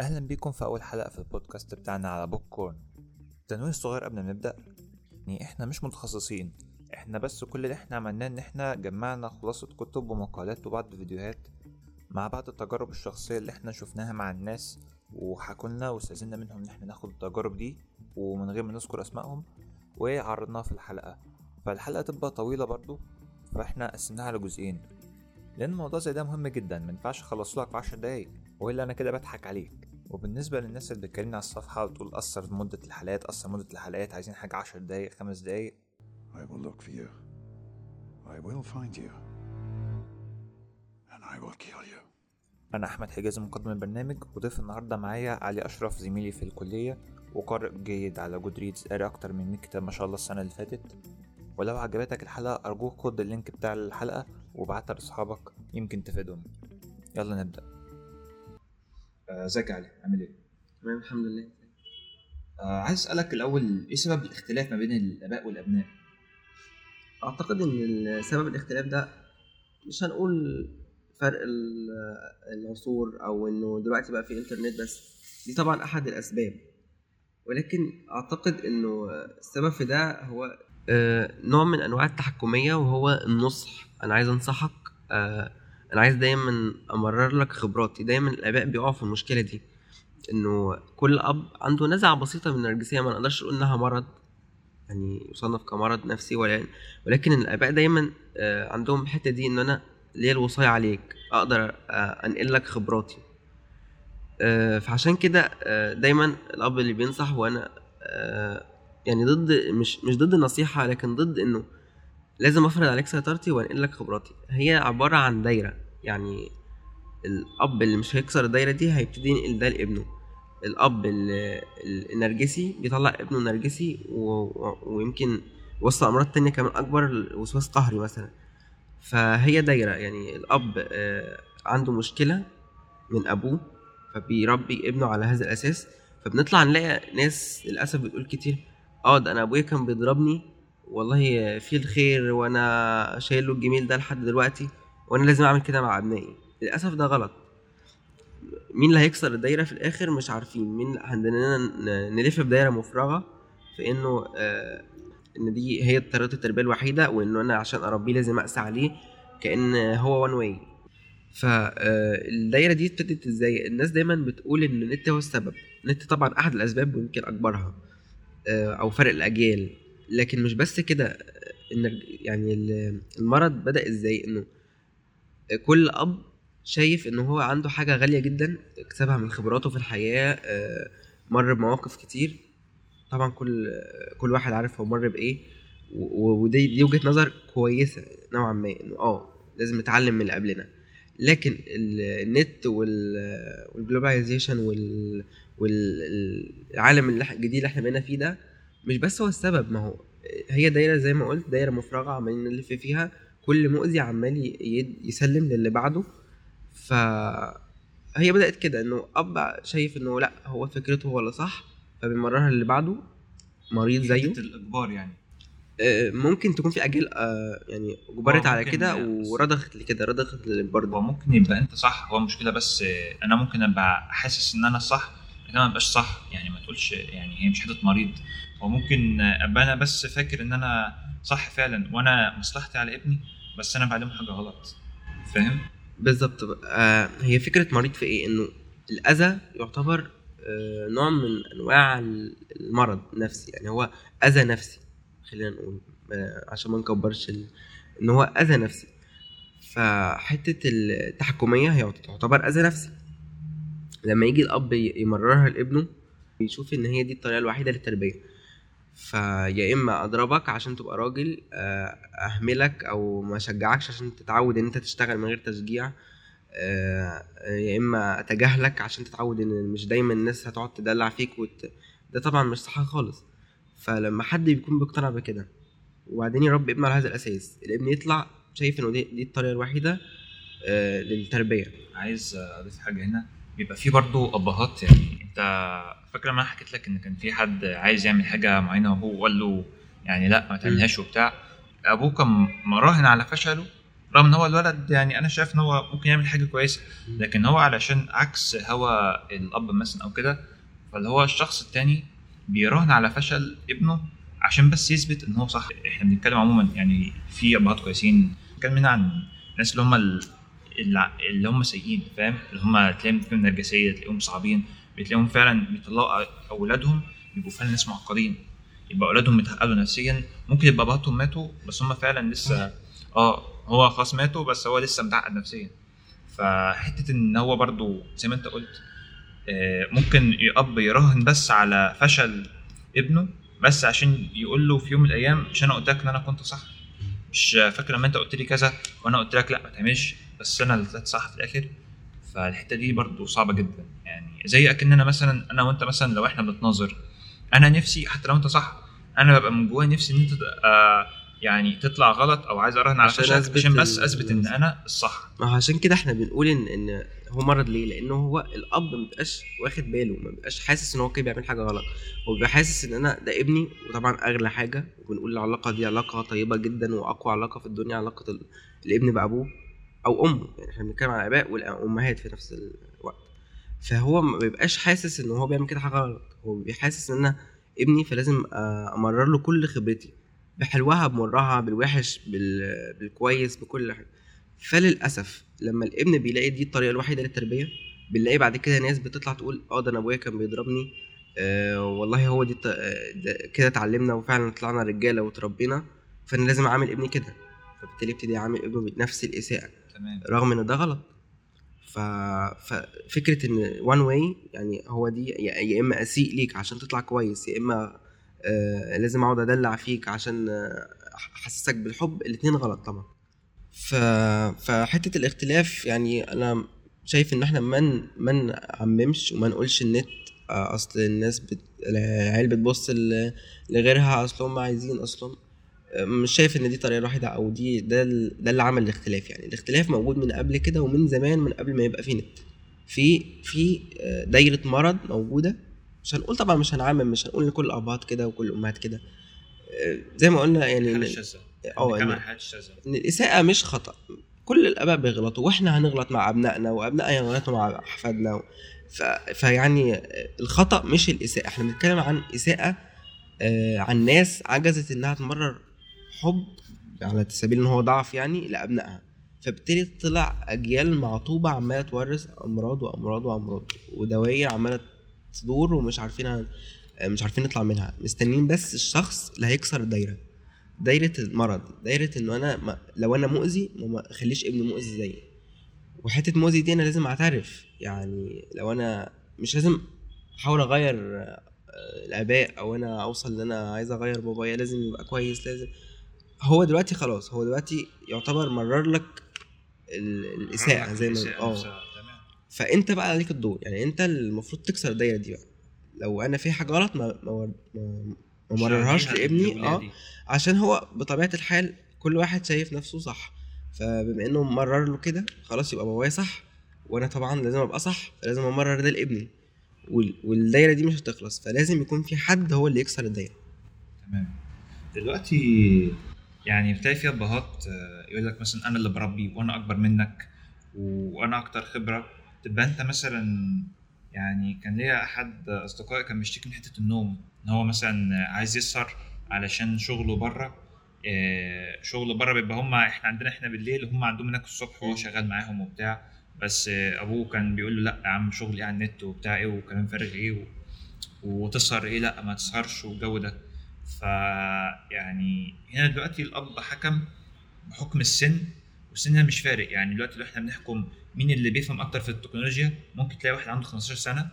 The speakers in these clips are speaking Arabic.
أهلا بيكم في أول حلقة في البودكاست بتاعنا على Book Corn تنويه صغير قبل ما نبدأ. يعني إحنا مش متخصصين. إحنا بس كل اللي إحنا عملناه إن إحنا جمعنا خلاصة كتب ومقالات وبعض فيديوهات مع بعض التجارب الشخصية اللي إحنا شفناها مع الناس وحكولنا واستأذنا منهم إن إحنا ناخد التجارب دي ومن غير ما نذكر أسمائهم وعرضناها في الحلقة. فالحلقة تبقى طويلة برضو فإحنا قسمناها على جزئين. لأن الموضوع زي ده مهم جدا مينفعش أخلصهولك في عشر دقايق وإلا أنا كده بضحك عليك. وبالنسبة للناس اللي بتكلمني على الصفحة وتقول قصر مدة الحلقات قصر مدة الحلقات عايزين حاجة عشر دقايق خمس دقايق I will look for you. I will find you. And I will kill you. أنا أحمد حجازي مقدم البرنامج وضيف النهاردة معايا علي أشرف زميلي في الكلية وقارئ جيد على جود ريدز قاري أكتر من 100 كتاب ما شاء الله السنة اللي فاتت ولو عجبتك الحلقة أرجوك خد اللينك بتاع الحلقة وابعتها لأصحابك يمكن تفيدهم يلا نبدأ ازيك يا علي عامل إيه؟ تمام الحمد لله. آه عايز أسألك الأول إيه سبب الاختلاف ما بين الآباء والأبناء؟ أعتقد إن سبب الاختلاف ده مش هنقول فرق ال- العصور أو إنه دلوقتي بقى في إنترنت بس دي طبعا أحد الأسباب. ولكن أعتقد إنه السبب في ده هو آه، نوع من أنواع التحكمية وهو النصح. أنا عايز أنصحك آه، أنا عايز دايما أمرر لك خبراتي. دايما الأباء بيقعوا في المشكلة دي إنه كل أب عنده نزعة بسيطة من النرجسيه ما نقدرش نقول إنها مرض يعني يصنف كمرض نفسي ولا ولكن الأباء دايما آه، عندهم الحتة دي إن أنا ليا الوصاية عليك. أقدر آه، أنقل لك خبراتي. آه، فعشان كده دايما الأب اللي بينصح وأنا يعني ضد مش مش ضد النصيحه لكن ضد إنه لازم افرض عليك سيطرتي وانقل لك خبراتي. هي عبارة عن دايرة. يعني الأب اللي مش هيكسر الدايرة دي هيبتدي ينقل ده لابنه. الأب ال- ال- النرجسي بيطلع ابنه نرجسي. ويمكن يوصل أمراض تانية كمان أكبر وسواس قهري مثلا. فهي دايرة. يعني الأب آه، عنده مشكلة من أبوه فبيربي ابنه على هذا الأساس. فبنطلع نلاقي ناس للأسف بتقول كتير آه ده أنا أبويا كان بيضربني والله فيه الخير وأنا شايل له الجميل ده لحد دلوقتي وأنا لازم أعمل كده مع أبنائي. للأسف ده غلط. مين اللي هيكسر الدايرة في الآخر مش عارفين. مين عندنا نلف بدايره مفرغة في إنه آه إن دي هي طريقة التربية الوحيدة وإنه أنا عشان أربيه لازم أقسى عليه كأن هو وان واي فالدايره دي ابتدت إزاي؟ الناس دايما بتقول إن النت هو السبب. النت طبعا أحد الأسباب ويمكن أكبرها آه، أو فرق الأجيال. لكن مش بس كده إن يعني ال- المرض بدأ إزاي؟ إنه كل أب شايف ان هو عنده حاجة غالية جدا اكتسبها من خبراته في الحياة آه، مر بمواقف كتير. طبعا كل كل واحد عارف هو مر بإيه ودي دي وجهة نظر كويسة نوعا ما إنه آه لازم نتعلم من اللي قبلنا. لكن ال- النت وال- وال globalization وال والعالم الجديد اللي إحنا بقينا فيه ده مش بس هو السبب ما هو هي دايرة زي ما قلت دايرة مفرغة عمالين نلف فيها كل مؤذي عمال يسلم للي بعده. ف هي بدأت كده إنه أب شايف إنه لأ هو فكرته هو اللي صح فبيمررها للي بعده. مريض زيه. الإجبار يعني. آه، ممكن تكون في اجيال آه، يعني اجبرت آه، على كده يعني ورضخت لكده رضخت للإجبار هو ممكن يبقى أنت صح هو المشكلة بس أنا ممكن أبقى حاسس إن أنا صح لكن أنا مبقاش صح. يعني ما تقولش يعني هي مش حتة مريض. هو ممكن آه، أبقى أنا بس فاكر إن أنا صح فعلا وأنا مصلحتي على ابني بس أنا بعلمه حاجة غلط. فاهم؟ بالظبط. آه هي فكرة مريض في إيه؟ إنه الأذى يعتبر آه نوع من أنواع المرض النفسي يعني هو أذى نفسي خلينا نقول آه عشان ما نكبرش. إن هو أذى نفسي. فحتة التحكمية هي تعتبر أذى نفسي. لما يجي الأب يمررها لابنه يشوف إن هي دي الطريقة الوحيدة للتربية. فيا إما أضربك عشان تبقى راجل آه، أهملك أو ما أشجعكش عشان تتعود إن أنت تشتغل من غير تشجيع آه، يا إما أتجاهلك عشان تتعود إن مش دايما الناس هتقعد تدلع فيك وت... ده طبعا مش صح خالص. فلما حد بيكون بيقتنع بكده وبعدين يربي ابنه على هذا الأساس الابن يطلع شايف إنه دي, دي الطريقة الوحيدة آه، للتربية. عايز أضيف حاجة هنا بيبقى في برضو أبهات يعني أنت فاكر لما أنا حكيت لك إن كان في حد عايز يعمل حاجة معينة وهو قال له يعني لأ ما تعملهاش وبتاع أبوه كان مراهن على فشله رغم إن هو الولد يعني أنا شايف إن هو ممكن يعمل حاجة كويسة لكن هو علشان عكس هو الأب مثلا أو كده فاللي هو الشخص التاني بيراهن على فشل ابنه عشان بس يثبت إن هو صح. إحنا بنتكلم عموما يعني في أبهات كويسين بنتكلم هنا عن الناس اللي هم اللي هم سيئين فاهم؟ اللي هم تلاقيهم نرجسيه تلاقيهم صعبين بتلاقيهم فعلا بيطلعوا أولادهم بيبقوا فعلا ناس معقدين. يبقى أولادهم متعقدوا نفسيا. ممكن يبقى ابهاتهم ماتوا بس هم فعلا لسه آه هو خلاص ماتوا بس هو لسه متعقد نفسيا. فحتة إن هو برضو زي ما أنت قلت آه، ممكن اب يراهن بس على فشل ابنه بس عشان يقول له في يوم من الأيام مش أنا قلت لك إن أنا كنت صح مش فاكر لما أنت قلت لي كذا وأنا قلت لك لأ ما تعملش بس أنا اللي طلعت صح في الآخر. فالحتة دي برضو صعبة جدا. يعني زي أكننا مثلا أنا وأنت مثلا لو إحنا بنتناظر أنا نفسي حتى لو أنت صح أنا ببقى من جوايا نفسي إن أنت تبقى يعني تطلع غلط أو عايز أراهن على عشان عشان بس أثبت إن أنا الصح ما هو عشان كده إحنا بنقول إن إن هو مرض ليه؟ لأنه هو الأب ما بيبقاش واخد باله ما بيبقاش حاسس إن هو كده بيعمل حاجة غلط. هو بيبقى حاسس إن أنا ده ابني وطبعا أغلى حاجة وبنقول العلاقة دي علاقة طيبة جدا وأقوى علاقة في الدنيا علاقة ال- الابن بأبوه. أو أمه يعني إحنا بنتكلم عن الآباء والأمهات في نفس الوقت. فهو ما بيبقاش حاسس إن هو بيعمل كده حاجة غلط. هو بيحاسس إن أنا ابني فلازم أمرر له كل خبرتي بحلوها بمرها بالوحش بال... بالكويس بكل حاجة. فللأسف لما الابن بيلاقي دي الطريقة الوحيدة للتربية بنلاقي بعد كده ناس بتطلع تقول آه ده أنا أبويا كان بيضربني آه والله هو دي كده اتعلمنا وفعلا طلعنا رجالة وتربينا فأنا لازم اعمل ابني كده. فبالتالي ابتدي اعمل ابنه بنفس الإساءة. تمام. رغم إن ده غلط. ف... ففكره إن وان واي يعني هو دي يا إما أسيء ليك عشان تطلع كويس يا إما آه لازم أقعد أدلع فيك عشان آه، أحسسك بالحب الاتنين غلط طبعا. ف... فحتة الاختلاف يعني أنا شايف إن إحنا ما ما نعممش وما نقولش النت آه، أصل الناس بت... العيال بتبص لغيرها أصل هم عايزين أصلا. مش شايف إن دي الطريقة الوحيده أو دي ده ده اللي عمل الاختلاف يعني. الاختلاف موجود من قبل كده ومن زمان من قبل ما يبقى في نت. في في آه، دايرة مرض موجودة مش هنقول طبعا مش هنعمم مش هنقول لكل الأبهات كده وكل الأمهات كده. آه، زي ما قلنا يعني آه الشاذه إن الإساءة مش خطأ. كل الآباء بيغلطوا وإحنا هنغلط مع أبنائنا وابنائنا يغلطوا مع أحفادنا. و... ف... فيعني الخطأ مش الإساءة. إحنا بنتكلم عن إساءة آه، عن ناس عجزت إنها تمرر حب على سبيل إن هو ضعف يعني لأبنائها. فبالتالي طلع أجيال معطوبة عمالة تورث أمراض وأمراض وأمراض ودواير عمالة تدور ومش عارفين مش عارفين نطلع منها. مستنيين بس الشخص اللي هيكسر الدايرة. دايرة المرض دايرة انه أنا ما لو أنا مؤذي ما- ما أخليش ابني مؤذي زيي. وحتة مؤذي دي أنا لازم أعترف. يعني لو أنا مش لازم أحاول أغير آه، الآباء أو أنا أوصل إن أنا عايز أغير بابايا لازم يبقى كويس لازم هو دلوقتي خلاص هو دلوقتي يعتبر مرر لك ال- الإساءة زي ما آه. فأنت بقى عليك الدور يعني أنت المفروض تكسر الدايرة دي بقى. لو أنا في حاجة غلط ما ما ما, مررهاش لابني آه. عشان هو بطبيعة الحال كل واحد شايف نفسه صح. فبما إنه مرر له كده خلاص يبقى بابايا صح وأنا طبعا لازم أبقى صح لازم أمرر ده لابني. وال- والدايرة دي مش هتخلص فلازم يكون في حد هو اللي يكسر الدايرة. تمام. دلوقتي يعني بتلاقي في أبهات آه، يقول لك مثلا أنا اللي بربي وأنا أكبر منك وأنا أكتر خبرة. تبقى أنت مثلا يعني كان ليا أحد أصدقائي كان بيشتكي من حتة النوم إن هو مثلا عايز يسهر علشان شغله بره آه، شغل بره بيبقى هم إحنا عندنا إحنا بالليل هم عندهم هناك الصبح وهو شغال معاهم وبتاع. بس أبوه كان بيقول له لأ يا عم شغلي على النت وبتاع إيه وكلام فارغ إيه. وتسهر إيه؟ لأ ما تسهرش والجو ده. ف يعني هنا دلوقتي الأب حكم بحكم السن ده مش فارق. يعني دلوقتي لو إحنا بنحكم مين اللي بيفهم أكتر في التكنولوجيا ممكن تلاقي واحد عنده 15 سنة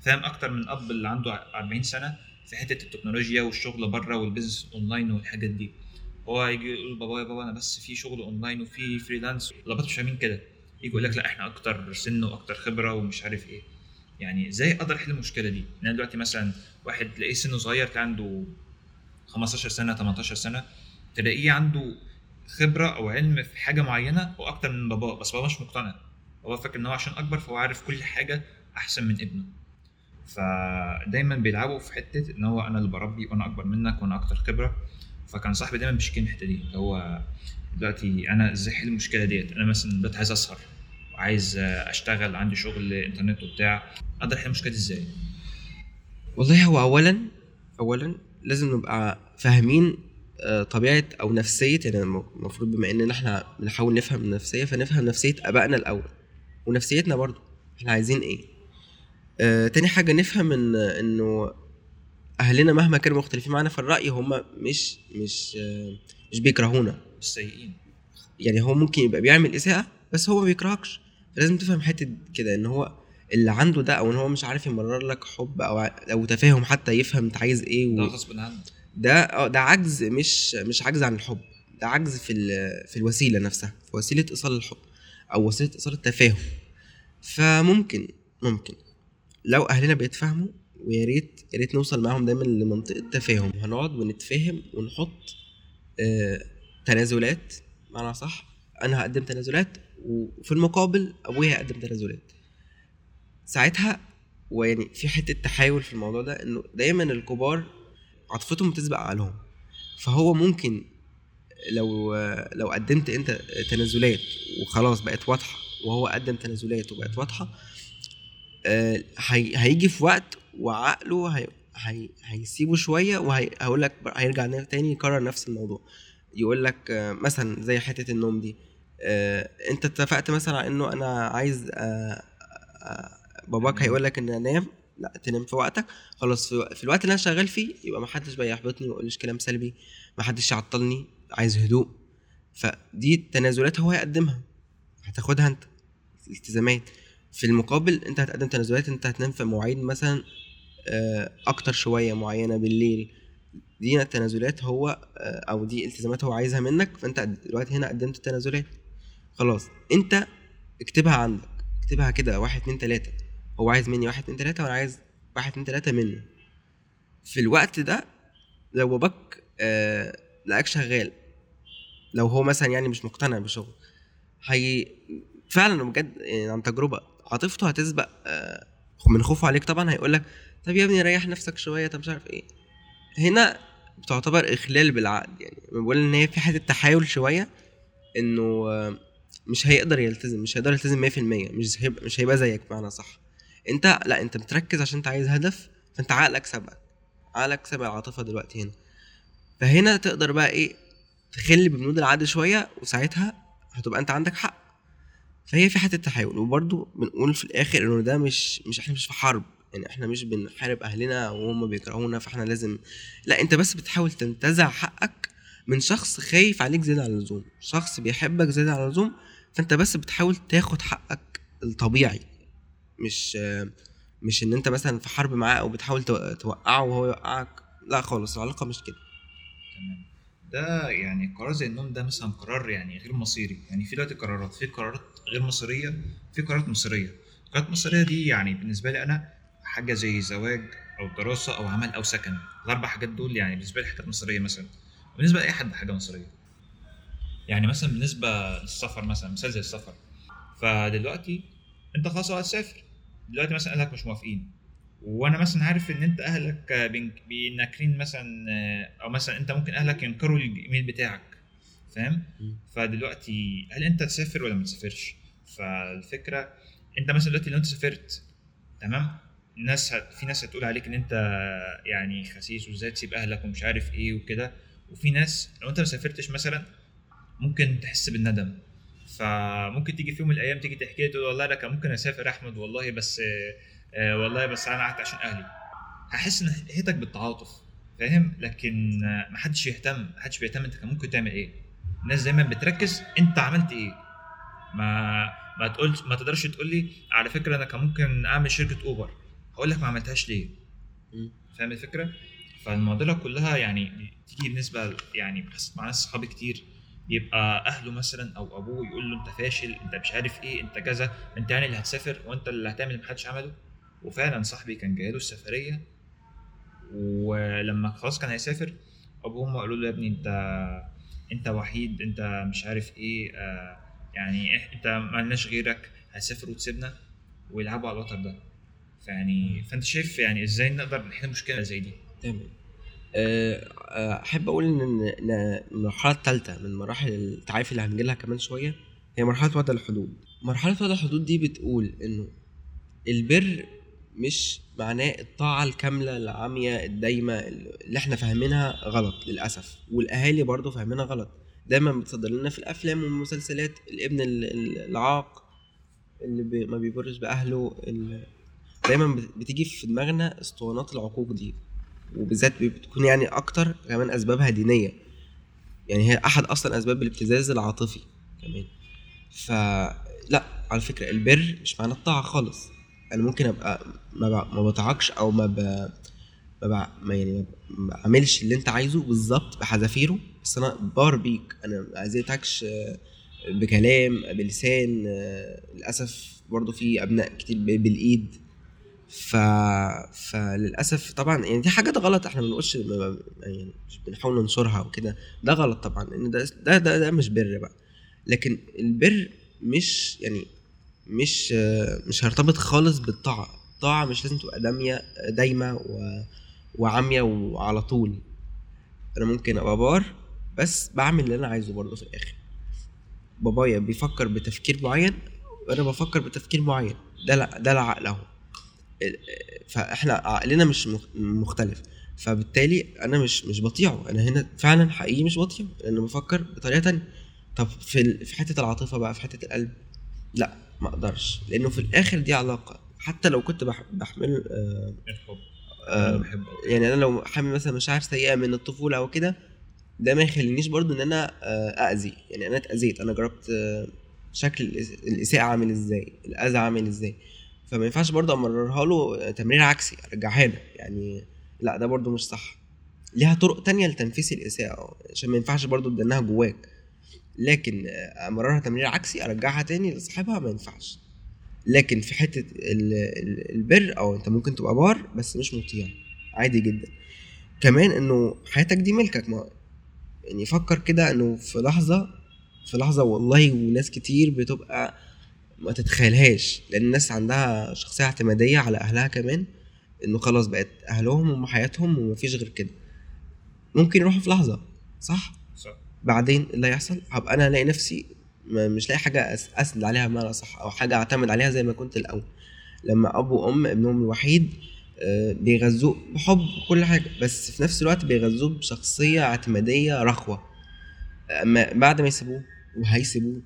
فاهم أكتر من الأب اللي عنده 40 سنة في حتة التكنولوجيا والشغل بره وال business online والحاجات دي. هو يجي يقول بابا يا بابا أنا بس في شغل اونلاين وفي freelance الابات مش فاهمين كده. يجي يقول لك لأ إحنا أكتر سن وأكتر خبرة ومش عارف إيه. يعني إزاي أقدر أحل المشكلة دي؟ ان أنا دلوقتي مثلا واحد تلاقيه سنه صغير كان عنده 15 سنة 18 سنة تلاقيه عنده خبرة أو علم في حاجة معينة وأكتر من باباه بس باباه مش مقتنع. باباه فاكر إن هو عشان أكبر فهو عارف كل حاجة أحسن من ابنه. فدايما بيلعبوا في حتة إن هو أنا اللي بربي وأنا أكبر منك وأنا أكتر خبرة. فكان صاحبي دايما بيشكي من الحتة دي هو دلوقتي أنا إزاي أحل المشكلة ديت؟ أنا مثلا دلوقتي عايز أسهر وعايز أشتغل عندي شغل إنترنت وبتاع أقدر أحل المشكلة دي إزاي؟ والله هو اولا اولا لازم نبقى فاهمين آه، طبيعة أو نفسية يعني المفروض بما إن إحنا بنحاول نفهم النفسية فنفهم نفسية آبائنا الأول ونفسيتنا برضو إحنا عايزين إيه. آه تاني حاجة نفهم ان إنه أهلنا مهما كانوا مختلفين معانا في الراي هم مش مش آه مش بيكرهونا السيئين يعني هو ممكن يبقى بيعمل اساءه بس هو ما بيكرهكش. لازم تفهم حتة كده إن هو اللي عنده ده أو إن هو مش عارف يمرر لك حب أو أو تفاهم حتى يفهم أنت عايز إيه و... غصب عنه. ده آه ده عجز مش مش عجز عن الحب ده عجز في في الوسيلة نفسها في وسيلة إيصال الحب أو وسيلة إيصال التفاهم. فممكن ممكن. لو أهلنا بيتفاهموا ويا ريت يا ريت نوصل معاهم دايما لمنطقة تفاهم. هنقعد ونتفاهم ونحط آه تنازلات معنى صح؟ أنا هقدم تنازلات وفي المقابل أبويا هيقدم تنازلات. ساعتها ويعني في حتة تحايل في الموضوع ده إنه دايما الكبار عاطفتهم بتسبق عقلهم. فهو ممكن لو لو قدمت انت تنازلات وخلاص بقت واضحة وهو قدم تنازلات وبقت واضحة آه، هي هيجي في وقت وعقله هي هي هيسيبه شوية وهيقول لك هيرجع تاني يكرر نفس الموضوع. يقول لك آه، مثلا زي حتة النوم دي آه، انت اتفقت مثلا على انه أنا عايز باباك هيقول لك إن أنام لا تنام في وقتك. خلاص في, في الوقت اللي أنا شغال فيه يبقى ما حدش بقى يحبطني ليش كلام سلبي ما حدش يعطلني عايز هدوء. فدي تنازلات هو هيقدمها. هتاخدها أنت. التزامات. في المقابل أنت هتقدم تنازلات أنت هتنام في مواعيد مثلا آه، أكتر شوية معينة بالليل. دي التنازلات هو آه، أو دي التزامات هو عايزها منك فأنت دلوقتي هنا قدمت تنازلات. خلاص أنت اكتبها عندك. اكتبها كده واحد اتنين تلاتة. هو عايز مني واحد اتنين تلاتة وأنا عايز واحد اتنين تلاتة منه. في الوقت ده لو باباك آه لقاك شغال لو هو مثلا يعني مش مقتنع بشغل هي فعلا بجد يعني عن تجربة عاطفته هتسبق آه من خوفه عليك طبعا هيقول لك طب يا ابني ريح نفسك شوية طب مش عارف إيه. هنا بتعتبر إخلال بالعقد يعني بقول إن هي في حتة تحايل شوية إنه آه، مش هيقدر يلتزم مش هيقدر يلتزم 100% مش هيبقى مش هيبقى زيك بمعنى صح. انت لا انت بتركز عشان انت عايز هدف فانت عقلك سبقك عقلك سبق العاطفة دلوقتي هنا. فهنا تقدر بقى إيه تخل ببنود العقد شوية وساعتها هتبقى انت عندك حق. فهي في حتة تحايل. وبرده بنقول في الآخر انه ده مش مش إحنا مش في حرب. يعني إحنا مش بنحارب أهلنا وهم بيكرهونا فاحنا لازم لا انت بس بتحاول تنتزع حقك من شخص خايف عليك زيادة عن اللزوم. شخص بيحبك زيادة عن اللزوم فانت بس بتحاول تاخد حقك الطبيعي. مش مش إن أنت مثلا في حرب معاه أو بتحاول تو- توقعه وهو يوقعك لا خالص العلاقة مش كده. تمام. ده يعني قرار زي النوم ده مثلا قرار يعني غير مصيري. يعني في دلوقتي قرارات في قرارات غير مصيرية في قرارات مصيريه القرارات المصيريه دي يعني بالنسبة لي أنا حاجة زي زواج أو دراسة أو عمل أو سكن. الأربع حاجات دول يعني بالنسبة لي حاجات مصيريه مثلا. بالنسبة لأي حد حاجة مصيريه يعني مثلا بالنسبة للسفر مثلا مثال زي السفر. فدلوقتي انت خلاص هتسافر دلوقتي مثلا أهلك مش موافقين. وأنا مثلا عارف إن أنت أهلك بين- بينكرين مثلا أو مثلا أنت ممكن أهلك ينكروا الإيميل بتاعك. فاهم. فدلوقتي هل أنت تسافر ولا ما تسافرش؟ فالفكرة أنت مثلا دلوقتي لو أنت سافرت تمام؟ الناس هت... في ناس هتقول عليك إن أنت يعني خسيس وإزاي تسيب أهلك ومش عارف إيه وكده. وفي ناس لو أنت ما سافرتش مثلا ممكن تحس بالندم. فممكن تيجي في يوم من الأيام تيجي تحكي لي تقول والله أنا كان ممكن أسافر أحمد والله بس آه، والله بس أنا قعدت عشان أهلي. هحس إن ناحيتك بالتعاطف فاهم؟ لكن آه، محدش يهتم محدش بيهتم أنت كان ممكن تعمل إيه. الناس دايما بتركز أنت عملت إيه. ما ما تقولش ما تقدرش تقول لي على فكرة أنا كان ممكن أعمل شركة أوبر. هقول لك ما عملتهاش ليه. فاهم الفكرة؟ فالمعضلة كلها يعني تيجي بالنسبة يعني بحس مع ناس صحابي كتير. يبقى أهله مثلا أو أبوه يقول له أنت فاشل أنت مش عارف إيه أنت كذا أنت يعني اللي هتسافر وأنت اللي هتعمل اللي محدش عمله. وفعلا صاحبي كان جاي له السفرية ولما خلاص كان هيسافر ابوه وامه قالوا له يا ابني أنت أنت وحيد أنت مش عارف إيه آه يعني إح- أنت مالناش غيرك هتسافر وتسيبنا ويلعبوا على الوتر ده. فيعني فأنت شايف يعني إزاي نقدر نحل مشكلة زي دي؟ تمام. أحب أقول إن المرحله الثالثه من مراحل التعافي اللي هنجيلها كمان شوية هي مرحلة وضع الحدود. مرحلة وضع الحدود دي بتقول إنه البر مش معناه الطاعة الكاملة العامية الدايمة اللي إحنا فاهمينها غلط للأسف والأهالي برضو فاهمينها غلط. دايما بتصدر لنا في الأفلام والمسلسلات الابن ال- ال- العاق اللي ما بيبرش بأهله دايما بت- بتيجي في دماغنا اسطوانات العقوق دي. وبالذات بتكون يعني أكتر كمان أسبابها دينية. يعني هي أحد أصلا أسباب الابتزاز العاطفي كمان. فلا على فكرة البر مش معنى الطاعة خالص. أنا ممكن أبقى ما. ما بطاعكش أو ما ب... ما, ب... ما يعني ما بعملش اللي أنت عايزه بالظبط بحذافيره. بس أنا بار بيك. أنا ما اذيتكش بكلام بلسان. للأسف برضو في أبناء كتير بالإيد. ف فللاسف طبعا يعني دي حاجات غلط إحنا ما بنقولش يعني مش بنحاول ننشرها وكده ده غلط طبعا لأن ده ده ده, ده مش بر بقى. لكن البر مش يعني مش مش هيرتبط خالص بالطاعة. الطاعة مش لازم تبقى دامية دايمة و... وعامية وعلى طول. أنا ممكن أبقى بار بس بعمل اللي أنا عايزه برضه في الآخر. بابايا بيفكر بتفكير معين وأنا بفكر بتفكير معين. ده لا ده لا عقل فإحنا عقلنا مش مخ- مختلف. فبالتالي أنا مش مش بطيعه. أنا هنا فعلا حقيقي مش بطيعه لأن بفكر بطريقة تانية. طب في في حتة العاطفة بقى في حتة القلب؟ لا ما أقدرش. لأنه في الآخر دي علاقة. حتى لو كنت بح- بحمل آه الحب. آه أنا يعني أنا لو حامل مثلا مشاعر سيئة من الطفولة أو كده ده ما يخلينيش برضو ان أنا آه اذي يعني أنا اتأذيت. أنا جربت آه شكل الإساءة عامل إزاي؟ الأذى عامل إزاي؟ فما ينفعش برضو امررها له تمرير عكسي ارجعها له. يعني لا ده برضو مش صح. ليها طرق تانية لتنفيذ الإساءة. عشان ما ينفعش برضو تدنها جواك. لكن امررها تمرير عكسي ارجعها تاني لصاحبها ما ينفعش. لكن في حتة ال- ال- البر أو أنت ممكن تبقى بار بس مش مطيع. عادي جدا. كمان إنه حياتك دي ملكك. ما يعني فكر كده إنه في لحظة في لحظة والله وناس كتير بتبقى ما تتخيلهاش لأن الناس عندها شخصية اعتمادية على أهلها كمان إنه خلاص بقت أهلهم هم حياتهم ومفيش غير كده. ممكن يروحوا في لحظة صح؟ صح. بعدين إيه اللي هيحصل؟ هبقى أنا ألاقي نفسي مش لاقي حاجة أسند عليها بمعنى صح أو حاجة أعتمد عليها زي ما كنت الأول. لما أب وأم ابنهم الوحيد آه، بيغذوه بحب وكل حاجة بس في نفس الوقت بيغذوه بشخصية اعتمادية رخوة. أما بعد ما يسيبوه وهيسيبوه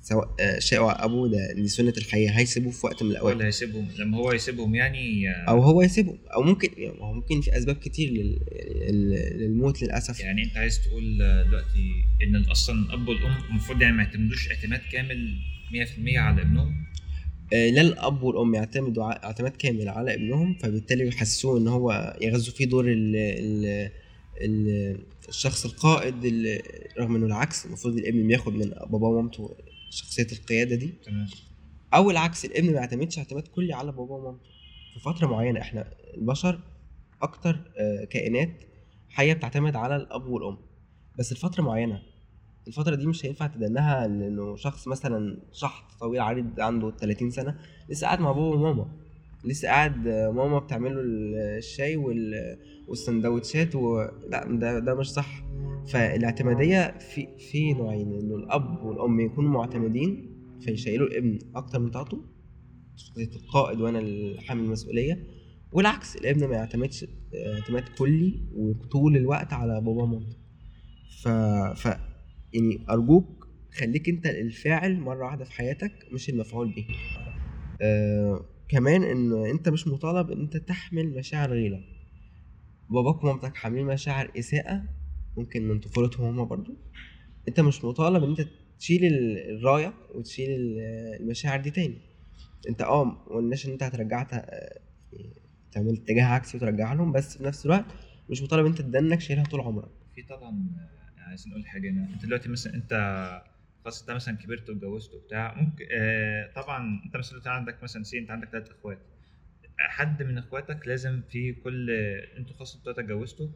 سواء آه، شاء أبوه ده دي سنه الحياة هيسيبوه في وقت من الأوقات. اللي هيسيبهم لما هو يسيبهم يعني أو هو يسيبه أو ممكن يعني هو ممكن في أسباب كتير لل... لل- للموت للأسف. يعني أنت عايز تقول دلوقتي إن أصلا الأب والأم المفروض يعني ما يعتمدوش اعتماد كامل 100% على ابنهم؟ آه، لا الأب والأم يعتمدوا اعتماد كامل على ابنهم فبالتالي يحسسوه إن هو يغذوا فيه دور ال ال ال الشخص القائد رغم إنه العكس المفروض الابن بياخد من باباه ومامته شخصية القيادة دي. تمام. أو العكس الابن ما يعتمدش اعتماد كلي على باباه ومامته. في فترة معينة إحنا البشر أكتر آه، كائنات حية بتعتمد على الأب والأم. بس لفتره معينة الفترة دي مش هينفع تدنها لإنه شخص مثلا شحط طويل عريض عنده 30 سنة لسه قاعد مع بابا وماما. لسه قاعد آه، ماما بتعمل له الشاي وال- والسندوتشات و... لا ده ده مش صح. فالاعتمادية في في نوعين إنه الأب والأم يكونوا معتمدين فيشيلوا الابن أكتر من طاقته القائد وأنا اللي حامل المسؤولية والعكس الابن ما يعتمدش اعتماد كلي وطول الوقت على بابا ومامته ف... ف يعني أرجوك خليك أنت الفاعل مرة واحدة في حياتك مش المفعول به. آه كمان إن أنت مش مطالب إن أنت تحمل مشاعر غيرك. باباك ومامتك حاملين مشاعر إساءة ممكن من طفولتهم هما برضو. انت مش مطالب ان انت تشيل ال- الراية وتشيل ال- المشاعر دي تاني. انت آه ما قلناش ان انت هترجعها تعمل اتجاه عكسي وترجعها لهم بس في نفس الوقت مش مطالب انت تدنك شايلها طول عمرك. في طبعا عايزين نقول حاجة هنا. انت دلوقتي مثلا انت خلاص انت مثلا كبرت واتجوزت وبتاع ممكن آه طبعا انت مثلا عندك مثلا سي انت عندك ثلاث اخوات. حد من اخواتك لازم في كل أنتوا خلاص أنتوا اتجوزتوا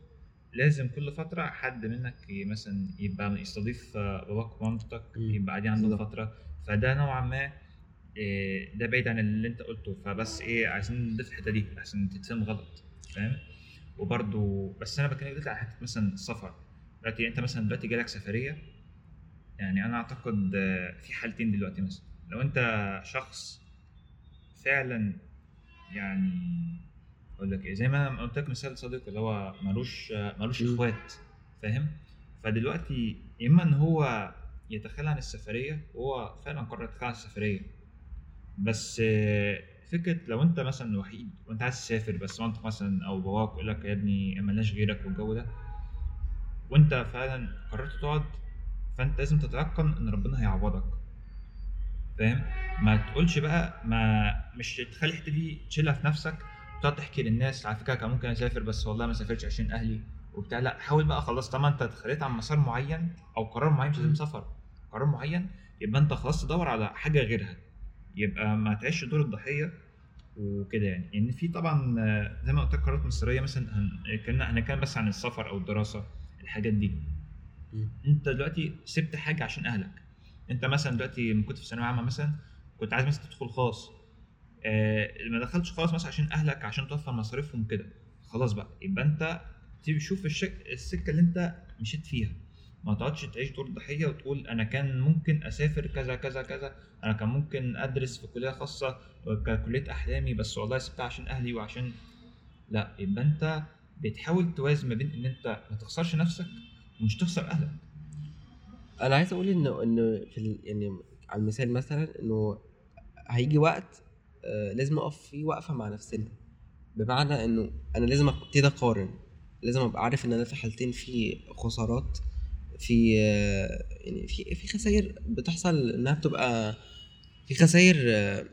لازم كل فترة حد منك مثلا يبقى يستضيف آه، باباك ومامتك. يبقى قاعدين عندهم. فترة. فده نوعا ما إيه، ده بعيد عن اللي انت قلته. فبس إيه عايزين نضيف الحتة دي عشان تتفهم غلط فاهم؟ وبرضو بس أنا بكلمك دلوقتي على حتة مثلا السفر. دلوقتي أنت مثلا دلوقتي جالك سفرية يعني أنا أعتقد آه، في حالتين دلوقتي مثلا. لو أنت شخص فعلا يعني أقول لك إيه زي ما أنا قلت لك مثال صديق اللي هو ملوش ملوش. إخوات فاهم؟ فدلوقتي إما إن هو يتخلى عن السفرية وهو فعلا قرر يتخلى عن السفرية. بس فكرة لو أنت مثلا وحيد وأنت عايز تسافر بس مامتك مثلا أو باباك يقول لك يا ابني ملناش غيرك والجو ده وأنت فعلا قررت تقعد فأنت لازم تتيقن إن ربنا هيعوضك. فاهم؟ ما تقولش بقى ما مش تخلي الحتة دي تشيلها في نفسك. وتقعد تحكي للناس على فكرة كان ممكن أسافر بس والله ما سافرتش عشان أهلي وبتاع. لأ حاول بقى خلاص طالما أنت اتخليت عن مسار معين أو قرار معين مش لازم سفر قرار معين يبقى أنت خلاص تدور على حاجة غيرها. يبقى ما تعيش دور الضحية وكده يعني. ان في طبعا آه، زي ما قلت لك قرارات مصيرية مثلا كنا هنتكلم بس عن السفر أو الدراسة الحاجات دي. أنت دلوقتي سبت حاجة عشان أهلك. أنت مثلا دلوقتي لما كنت في ثانوية عامة مثلا كنت عايز مثلا تدخل خاص. ما دخلتش خاص مثلا عشان أهلك عشان توفر مصاريفهم كده. خلاص بقى يبقى أنت تشوف الشك... السكة اللي أنت مشيت فيها. ما تقعدش تعيش دور ضحية وتقول أنا كان ممكن أسافر كذا كذا كذا. أنا كان ممكن أدرس في كلية خاصة ككلية أحلامي بس والله سبتها عشان أهلي وعشان لا يبقى أنت بتحاول توازن ما بين إن أنت ما تخسرش نفسك ومش تخسر أهلك. أنا عايز أقول إنه إنه في. يعني على المثال مثلا إنه هيجي وقت آه لازم أقف فيه وقفة مع نفسنا بمعنى إنه أنا لازم أبتدي أقارن. لازم أبقى عارف إن أنا في حالتين في خسارات في آه يعني في في خسائر بتحصل إنها بتبقى في خسائر آه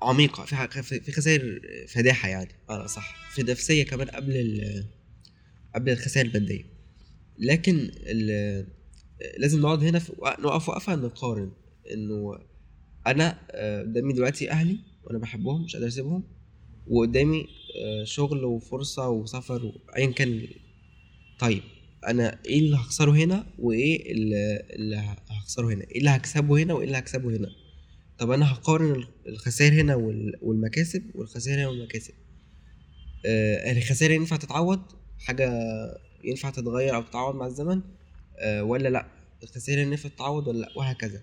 عميقة في في خسائر فادحة يعني. آه صح. في نفسيه كمان قبل قبل الخسائر الماديه لكن لازم نقعد هنا نقف وقفة نقارن. إنه أنا آه، قدامي دلوقتي أهلي وأنا بحبهم مش قادر أسيبهم وقدامي آه، شغل وفرصة وسفر وايا كان. طيب أنا إيه اللي هخسره هنا وإيه اللي هخسره هنا؟ إيه اللي هكسبه هنا وإيه اللي هكسبه هنا؟ طب أنا هقارن الخسائر هنا وال- والمكاسب والخسائر هنا والمكاسب. آه الخسائر ينفع تتعوض؟ حاجة ينفع تتغير أو تتعوض مع الزمن؟ آه ولا لأ؟ الخسائر ينفع تتعوض ولا لأ؟ وهكذا.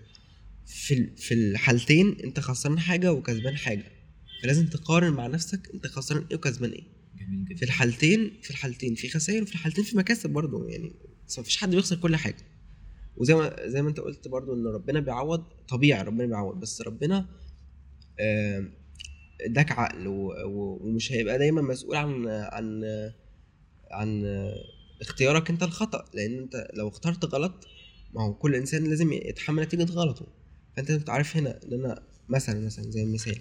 في في الحالتين انت خسران حاجة وكسبان حاجة. فلازم تقارن مع نفسك انت خسران إيه وكسبان إيه. جميل جدا. في الحالتين في الحالتين في خسائر وفي الحالتين في مكاسب برضه يعني مفيش حد بيخسر كل حاجة. وزي ما زي ما انت قلت برضه ان ربنا بيعوض طبيعي ربنا بيعوض بس ربنا اداك عقل ومش هيبقى دايما مسؤول عن عن عن اختيارك انت الخطأ. لأن انت لو اخترت غلط ما هو كل إنسان لازم يتحمل نتيجة غلطه. فأنت انت عارف هنا إن أنا مثلا مثلا زي المثال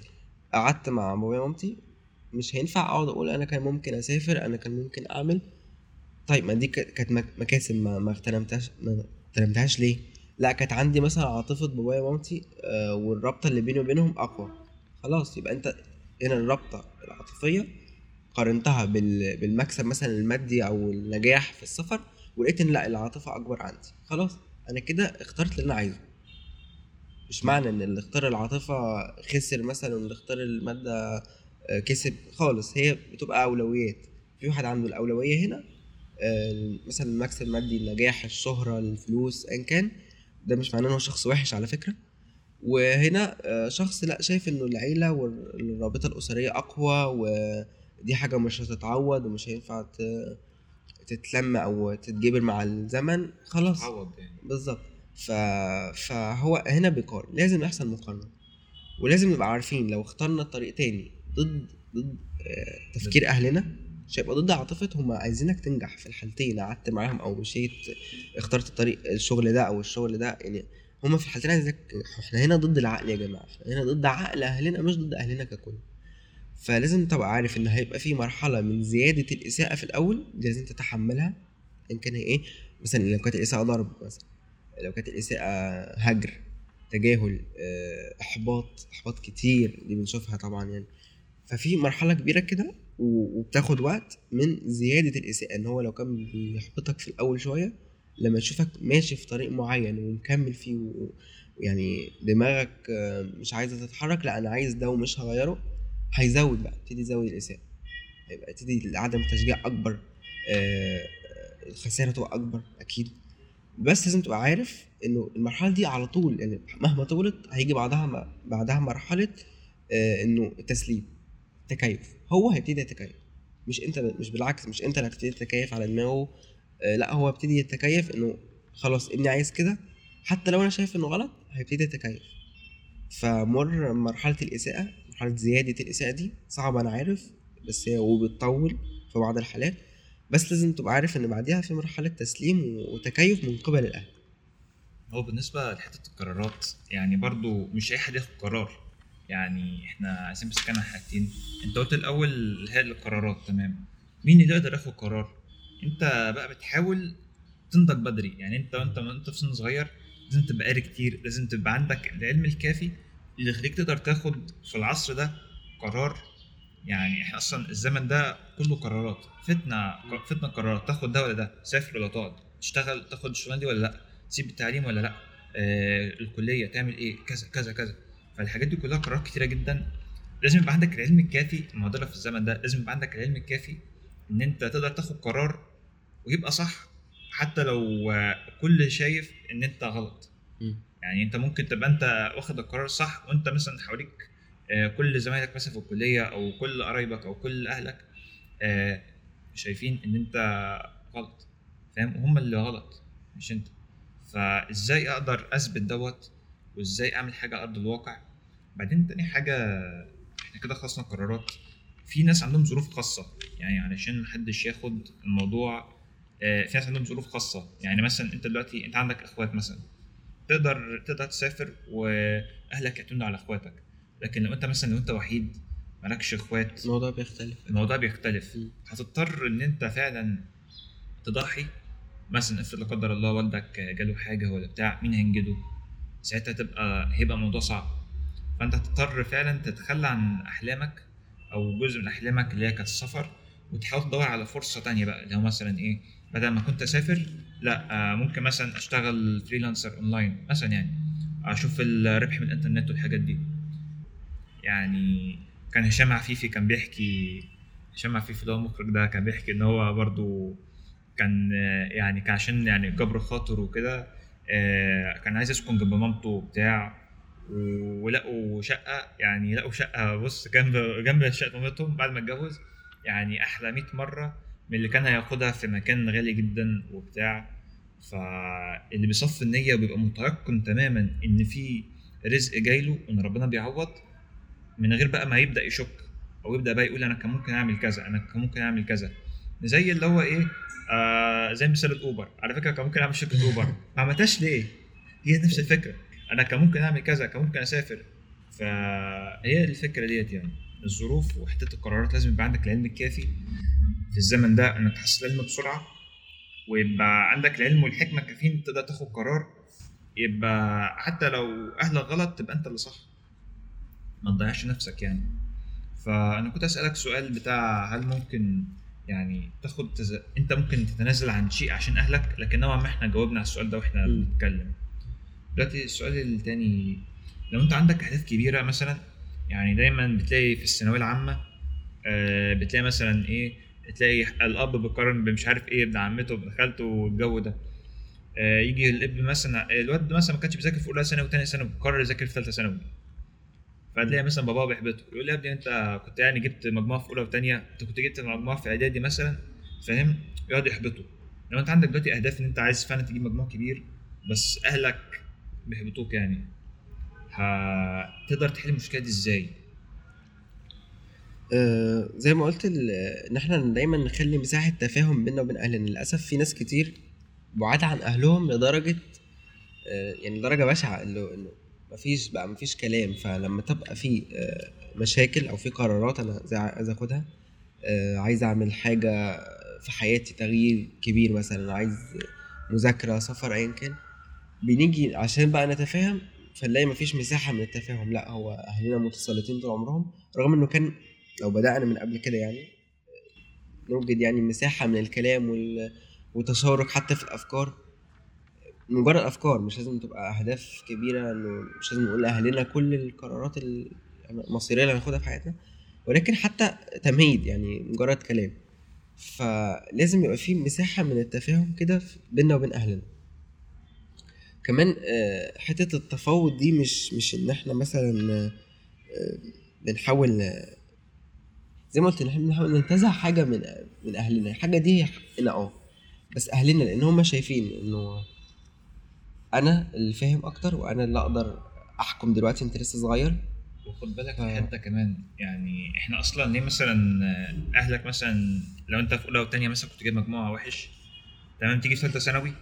قعدت مع بابايا ومامتي مش هينفع أقعد أقول أنا كان ممكن أسافر أنا كان ممكن أعمل. طيب ما دي كانت مك- مكاسب ما ما اغتنمتهاش ما اغتنمتهاش ليه؟ لا كانت عندي مثلا عاطفة بابايا ومامتي آه والرابطة اللي بيني وبينهم أقوى. خلاص يبقى أنت هنا الرابطة العاطفية قارنتها بال... بالمكسب مثلا المادي أو النجاح في السفر ولقيت إن لا العاطفة أكبر عندي. خلاص أنا كده اخترت اللي أنا عايزه. مش معنى إن اللي اختار العاطفة خسر مثلا واللي اختار المادة آه، كسب؟ خالص هي بتبقى أولويات. في واحد عنده الأولوية هنا آه، مثلا المكسب المادي النجاح الشهرة الفلوس ان كان ده مش معناه إن هو شخص وحش على فكرة. وهنا آه، شخص لأ شايف إنه العيلة والرابطه الأسرية أقوى ودي حاجة مش هتتعوض ومش هينفع تتلم أو تتجبر مع الزمن خلاص. يعني. بالظبط. ف... فهو هنا بيقارن. لازم يحصل مقارنة. ولازم نبقى عارفين لو اخترنا طريق تاني ضد ضد آه، تفكير أهلنا مش هيبقى ضد عاطفة هم عايزينك تنجح في الحالتين قعدت معاهم أو مشيت اخترت الطريق الشغل ده أو الشغل ده يعني هما في الحالتين عايزينك إحنا هنا ضد العقل يا جماعة إحنا هنا ضد عقل أهلنا مش ضد أهلنا ككل. فلازم تبقى عارف إن هيبقى في مرحلة من زيادة الإساءة في الأول لازم تتحملها إن كان إيه مثلا لو كانت الإساءة ضرب مثلا. لو كانت الإساءة هجر تجاهل آه، إحباط إحباط كتير دي بنشوفها طبعا يعني. ففي مرحلة كبيرة كده وبتاخد وقت من زيادة الإساءة إن هو لو كان بيحبطك في الأول شوية لما يشوفك ماشي في طريق معين ومكمل فيه ويعني دماغك آه، مش عايزة تتحرك لا أنا عايز ده ومش هغيره هيزود بقى يبتدي يزود الإساءة. هيبقى تدي عدم تشجيع أكبر آه، الخسارة تبقى أكبر أكيد. بس لازم تبقى عارف إنه المرحلة دي على طول يعني مهما طولت هيجي بعدها بعدها مرحلة آه، إنه التسليم تكيف. هو هيبتدي يتكيف. مش أنت مش بالعكس مش أنت اللي هتبتدي تتكيف على دماغه آه، لأ هو ابتدي يتكيف إنه خلاص ابني عايز كده. حتى لو أنا شايف إنه غلط هيبتدي يتكيف. فمر مرحلة الإساءة مرحلة زيادة الإساءة دي صعبه أنا عارف بس هي وبتطول في بعض الحالات. بس لازم تبقى عارف إن بعديها في مرحلة تسليم وتكيف من قبل الأهل. هو بالنسبة لحتة القرارات يعني برضو مش أي حد ياخد قرار. يعني إحنا عايزين نمسك عن حاجتين. أنت قلت الأول هي القرارات تمام. مين اللي يقدر ياخد قرار؟ أنت بقى بتحاول تنضج بدري. يعني أنت وأنت أنت في سن صغير لازم تبقى قاري كتير لازم تبقى عندك العلم الكافي اللي يخليك تقدر تاخد في العصر ده قرار يعني إحنا أصلا الزمن ده كله قرارات. فتنة فتنة قرارات. تاخد ده ولا ده؟ تسافر ولا تقعد؟ تشتغل؟ تاخد الشغلانة دي ولا لأ؟ تسيب التعليم ولا لأ؟ آه الكلية تعمل إيه؟ كذا كذا كذا. فالحاجات دي كلها قرارات كتيرة جدا. لازم يبقى عندك العلم الكافي المعضلة في الزمن ده لازم يبقى عندك العلم الكافي إن أنت تقدر تاخد قرار ويبقى صح حتى لو كل شايف إن أنت غلط. يعني أنت ممكن تبقى أنت واخد القرار الصح وأنت مثلا حواليك كل زمايلك مثلا في الكلية أو كل قرايبك أو كل أهلك آه، شايفين إن أنت غلط فاهم؟ وهم اللي غلط مش أنت. فإزاي أقدر أثبت دوت؟ وإزاي أعمل حاجة على أرض الواقع؟ بعدين تاني حاجة إحنا كده خلصنا قرارات. في ناس عندهم ظروف خاصة يعني علشان محدش ياخد الموضوع آه، في ناس عندهم ظروف خاصة. يعني مثلا أنت دلوقتي أنت عندك إخوات مثلا. تقدر تقدر تسافر وأهلك يعتمدوا على إخواتك. لكن لو انت مثلا لو انت وحيد مالكش اخوات الموضوع بيختلف. الموضوع بيختلف. هتضطر إن انت فعلا تضحي. مثلا افرض لا قدر الله والدك جاله حاجة ولا بتاع مين هينجده؟ ساعتها تبقى هيبقى الموضوع صعب. فأنت هتضطر فعلا تتخلى عن أحلامك أو جزء من أحلامك اللي هي كانت السفر وتحاول تدور على فرصة تانية بقى. اللي هو مثلا إيه بدل ما كنت أسافر لأ آه، ممكن مثلا أشتغل freelancer online مثلا يعني أشوف الربح من الإنترنت والحاجات دي. يعني كان هشام عفيفي كان بيحكي هشام عفيفي اللي هو المخرج ده كان بيحكي إن هو برضو كان يعني كان عشان يعني جبر خاطر وكده آه، كان عايز يسكن جنب مامته وبتاع ولقوا شقة يعني لقوا شقة بص جنب جنب شقة مامتهم بعد ما اتجوز يعني أحلى 100 مرة من اللي كان هياخدها في مكان غالي جدا وبتاع. فاللي بيصفي النية وبيبقى متيقن تماما إن في رزق جاي له وإن ربنا بيعوض من غير بقى ما يبدأ يشك أو يبدأ بقى يقول أنا كان ممكن أعمل كذا أنا كان ممكن أعمل كذا. زي اللي هو إيه؟ آه زي مثال الأوبر. على فكرة كان ممكن أعمل شركة أوبر. ما عملتهاش ليه؟ هي نفس الفكرة. أنا كان ممكن أعمل كذا كان ممكن أسافر. فهي الفكرة ديت يعني. الظروف وحتة القرارات لازم يبقى عندك العلم الكافي في الزمن ده إنك تحصل العلم بسرعة. ويبقى عندك العلم والحكمة الكافيين تقدر تاخد قرار. يبقى حتى لو أهلك غلط تبقى أنت اللي صح. ما تضيعش نفسك يعني. فأنا كنت أسألك سؤال بتاع هل ممكن يعني تاخد تز... أنت ممكن تتنازل عن شيء عشان أهلك؟ لكن نوعا ما إحنا جاوبنا على السؤال ده وإحنا بنتكلم. دلوقتي السؤال التاني لو أنت عندك اهداف كبيرة مثلا يعني دايما بتلاقي في الثانوية العامة آه بتلاقي مثلا إيه تلاقي الأب بيقارن بمش عارف إيه ابن عمته وابن خالته والجو ده. آه يجي الابن مثلا الواد مثلا ما كانش بيذاكر في أولى ثانوي وثانيه ثانوي بيقرر يذاكر في ثالثه ثانوي. فتلاقي مثلا باباه بيحبطه يقول لي يا ابني أنت كنت يعني جبت مجموعة في أولى وثانيه أنت كنت جبت مجموعة في إعدادي مثلا فاهم؟ يقعد يحبطه. لو أنت عندك دلوقتي أهداف إن أنت عايز فعلا تجيب مجموع كبير بس أهلك بيحبطوك يعني هتقدر تحل المشكلة دي إزاي؟ آه زي ما قلت إن إحنا دايما نخلي مساحة تفاهم بيننا وبين أهلنا. للأسف في ناس كتير بعاد عن أهلهم لدرجة آه يعني درجة بشعة إنه مفيش بقى مفيش كلام. فلما تبقى في آه، مشاكل أو في قرارات أنا عايز آخدها آه، عايز أعمل حاجة في حياتي تغيير كبير مثلا عايز مذاكرة سفر ايا كان بنيجي عشان بقى نتفاهم فنلاقي مفيش مساحة من التفاهم. لا هو أهلنا متسلطين طول عمرهم رغم إنه كان لو بدأنا من قبل كده يعني نوجد يعني مساحة من الكلام والتشارك حتى في الأفكار. مجرد أفكار مش لازم تبقى أهداف كبيرة إنه مش لازم نقول لأهلنا كل القرارات المصيرية اللي هناخدها في حياتنا ولكن حتى تمهيد يعني مجرد كلام. فلازم يبقى في مساحة من التفاهم كده بيننا وبين أهلنا. كمان آه، حتة التفاوض دي مش مش إن إحنا مثلا آه، بنحاول زي ما قلت إن إحنا بنحاول ننتزع حاجة من من أهلنا. الحاجة دي حقنا أه. بس أهلنا لأن هما شايفين إنه أنا اللي فاهم أكتر وأنا اللي أقدر أحكم دلوقتي أنت لسه صغير وخد بالك في آه. حتة كمان يعني إحنا أصلا ليه مثلا أهلك مثلا لو أنت في أولى وثانيه مثلا كنت جايب مجموعة وحش تمام تيجي في ثالثه ثانوي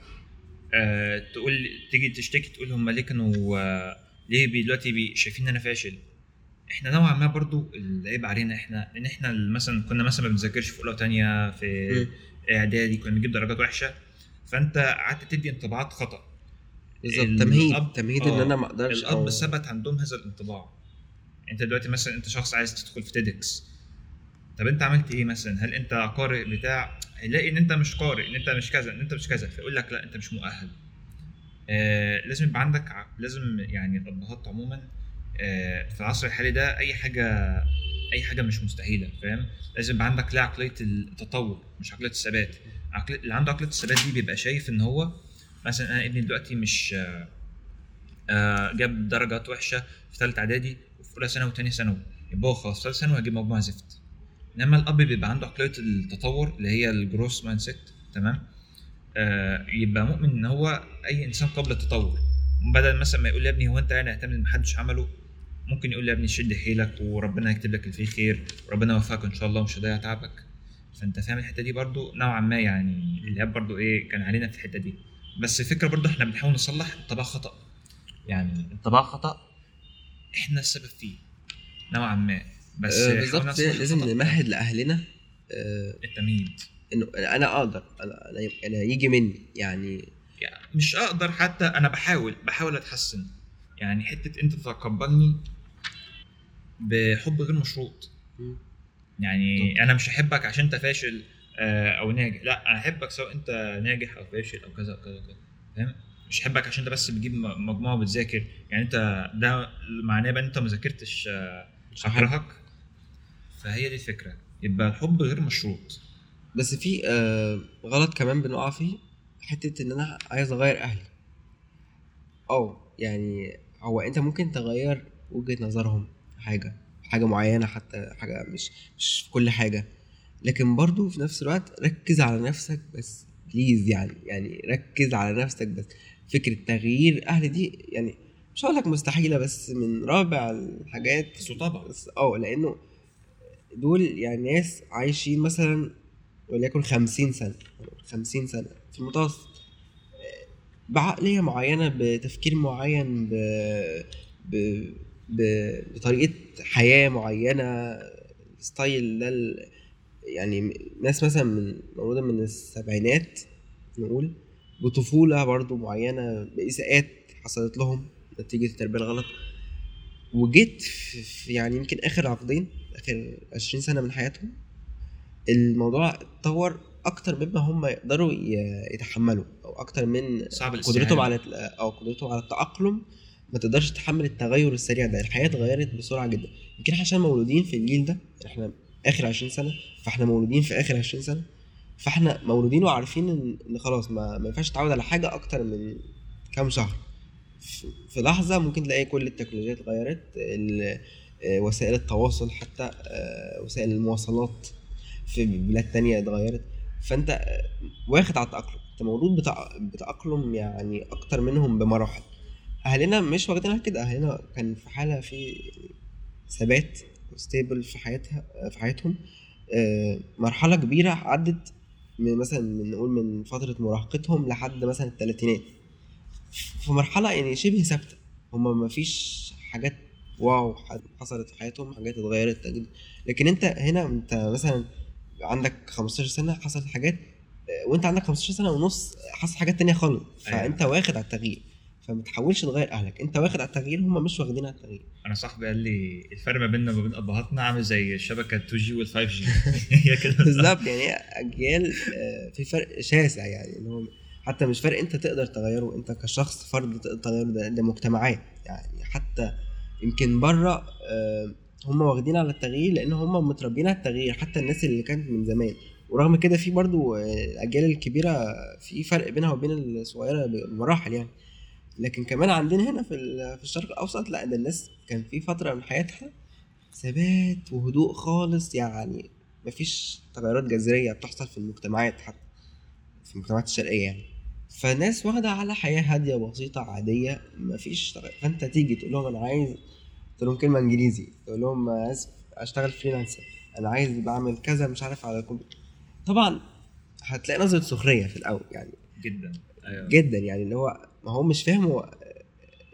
آه تقول تيجي تشتكي تقول هم ليه كانوا آه ليه دلوقتي شايفين إن أنا فاشل إحنا نوعا ما برضو العيب علينا إحنا إن إحنا مثلا كنا مثلا ما بنذاكرش في أولى وثانيه في. إعدادي كنا بنجيب درجات وحشة فأنت قعدت تدي انطباعات خطأ بالظبط. تمهيد الأب- تمهيد إن آه، أنا ما أقدرش الأب أو- ثبت عندهم هذا الانطباع. أنت دلوقتي مثلا أنت شخص عايز تدخل في تيدكس طب أنت عملت إيه مثلا؟ هل أنت قارئ بتاع؟ هيلاقي إن أنت مش قارئ إن أنت مش كذا إن أنت مش كذا فيقول لك لا أنت مش مؤهل. آه لازم يبقى عندك ع- لازم يعني الأبهات عموما آه في العصر الحالي ده أي حاجة أي حاجة مش مستحيلة فاهم؟ لازم يبقى عندك لا عقلية التطور مش عقلية الثبات. اللي عنده عقلية الثبات دي بيبقى شايف إن هو مثلا أنا ابني دلوقتي مش آه، جاب درجات وحشة في ثالثه إعدادي وفي أولى ثانوي وثانيه ثانوي. يبقى هو خلاص ثالثه ثانوي هجيب مجموعه زفت. إنما الأب بيبقى عنده عقلية التطور اللي هي ال growth mindset تمام؟ آه يبقى مؤمن إن هو أي إنسان قابل للتطور. بدل مثلا ما يقول لي يا ابني هو أنت يعني اعتمد ما حدش عمله ممكن يقول لي يا ابني شد حيلك وربنا يكتب لك اللي فيه خير وربنا يوفقك إن شاء الله ومش هيضيع تعبك. فأنت فاهم الحتة دي برضو نوعا ما يعني الاب برضو إيه كان علينا في الحتة دي. بس الفكرة برضو إحنا بنحاول نصلح انطباع خطأ. يعني انطباع خطأ إحنا السبب فيه نوعا ما. بس آه، بالظبط. لازم. نمهد لأهلنا آه، التمهيد. إنه أنا أقدر أنا أنا يجي مني يعني. يعني مش أقدر حتى أنا بحاول بحاول أتحسن. يعني حتة أنت تتقبلني بحب غير مشروط. يعني أنا مش هحبك عشان أنت فاشل. أو ناجح. لا أنا أحبك سواء أنت ناجح أو فاشل أو كذا أو كذا وكذا فاهم؟ مش هحبك عشان أنت بس بتجيب مجموعة وبتذاكر. يعني أنت ده معناه بقى إن أنت ما ذاكرتش آه، هكرهك فهي دي الفكرة. يبقى الحب غير مشروط. بس في آه، غلط كمان بنقع فيه. حتة إن أنا عايز أغير أهلي. آه يعني هو أنت ممكن تغير وجهة نظرهم في حاجة حاجة معينة حتى حاجة مش مش في كل حاجة. لكن برضو في نفس الوقت ركز على نفسك بس بليز يعني يعني ركز على نفسك بس فكرة تغيير أهل دي يعني مش هقول لك مستحيلة بس من رابع الحاجات بس طبعا بس آه لأنه دول يعني ناس عايشين مثلا وليكن خمسين سنة خمسين سنة في المتوسط بعقلية معينة بتفكير معين ب... ب... ب... بطريقة حياة معينة ستايل ده. يعني ناس مثلا من مولودة من السبعينات نقول بطفولة برضو معينة بإساءات حصلت لهم نتيجة التربية الغلط. وجيت في يعني يمكن آخر عقدين آخر عشرين سنة من حياتهم الموضوع اتطور أكتر مما هم يقدروا يتحملوا أو أكتر من صعب قدرتهم. على أو قدرتهم على التأقلم ما تقدرش تتحمل التغير السريع ده. الحياة اتغيرت بسرعة جدا. يمكن عشان مولودين في الجيل ده إحنا آخر عشرين سنة فإحنا مولودين في آخر عشرين سنة فإحنا مولودين وعارفين إن خلاص ما, ما ينفعش تتعود على حاجة أكتر من كام شهر. في- لحظة ممكن تلاقي كل التكنولوجيا اتغيرت آه، وسائل التواصل حتى آه، وسائل المواصلات في بلاد تانية اتغيرت. فأنت آه، واخد على التأقلم. أنت مولود بتأقلم يعني أكتر منهم بمراحل. أهلنا مش واخدين على كده أهلنا كان في حالة في ثبات. stable في حياتها في حياتهم. آه، مرحلة كبيرة عدت من مثلا من نقول من فترة مراهقتهم لحد مثلا الثلاثينات في مرحلة يعني شبه ثابتة. هما ما فيش حاجات wow حصلت في حياتهم حاجات اتغيرت. لكن انت هنا انت مثلا عندك 15 سنة حصلت حاجات آه، وانت عندك 15 سنة ونص حصل حاجات تانية خالص. فانت واخد على التغيير. فما تحاولش تغير أهلك. أنت واخد على التغيير هم مش واخدين على التغيير. أنا صاحبي قال لي الفرق ما بيننا وما بين أبهاتنا عامل زي الشبكه 2 جي وال 5 جي هي كده. بالظبط يعني أجيال آه، في فرق شاسع يعني إن هو حتى مش فرق أنت تقدر تغيره أنت كشخص فرد تقدر تغيره ده, ده مجتمعات يعني. حتى يمكن بره آه، هم واخدين على التغيير لأن هم متربيين على التغيير حتى الناس اللي كانت من زمان. ورغم كده في برضو آه، الأجيال الكبيرة في فرق بينها وبين الصغيرة بمراحل يعني. لكن كمان عندنا هنا في في الشرق الأوسط لا ده الناس كان في فترة من حياتها ثبات وهدوء خالص يعني مفيش تغيرات جذرية بتحصل في المجتمعات حتى في المجتمعات الشرقية يعني. فالناس واخدة على حياة هادية بسيطه عادية مفيش تغير. فأنت تيجي تقول لهم أنا عايز تقول لهم كلمة إنجليزي تقول لهم عايز أشتغل فريلانسر أنا عايز بعمل كذا مش عارف على الكمبيوتر طبعا هتلاقي نظرة سخرية في الأول يعني. جدا. أيوه. جدا يعني اللي هو ما هو مش فاهم هو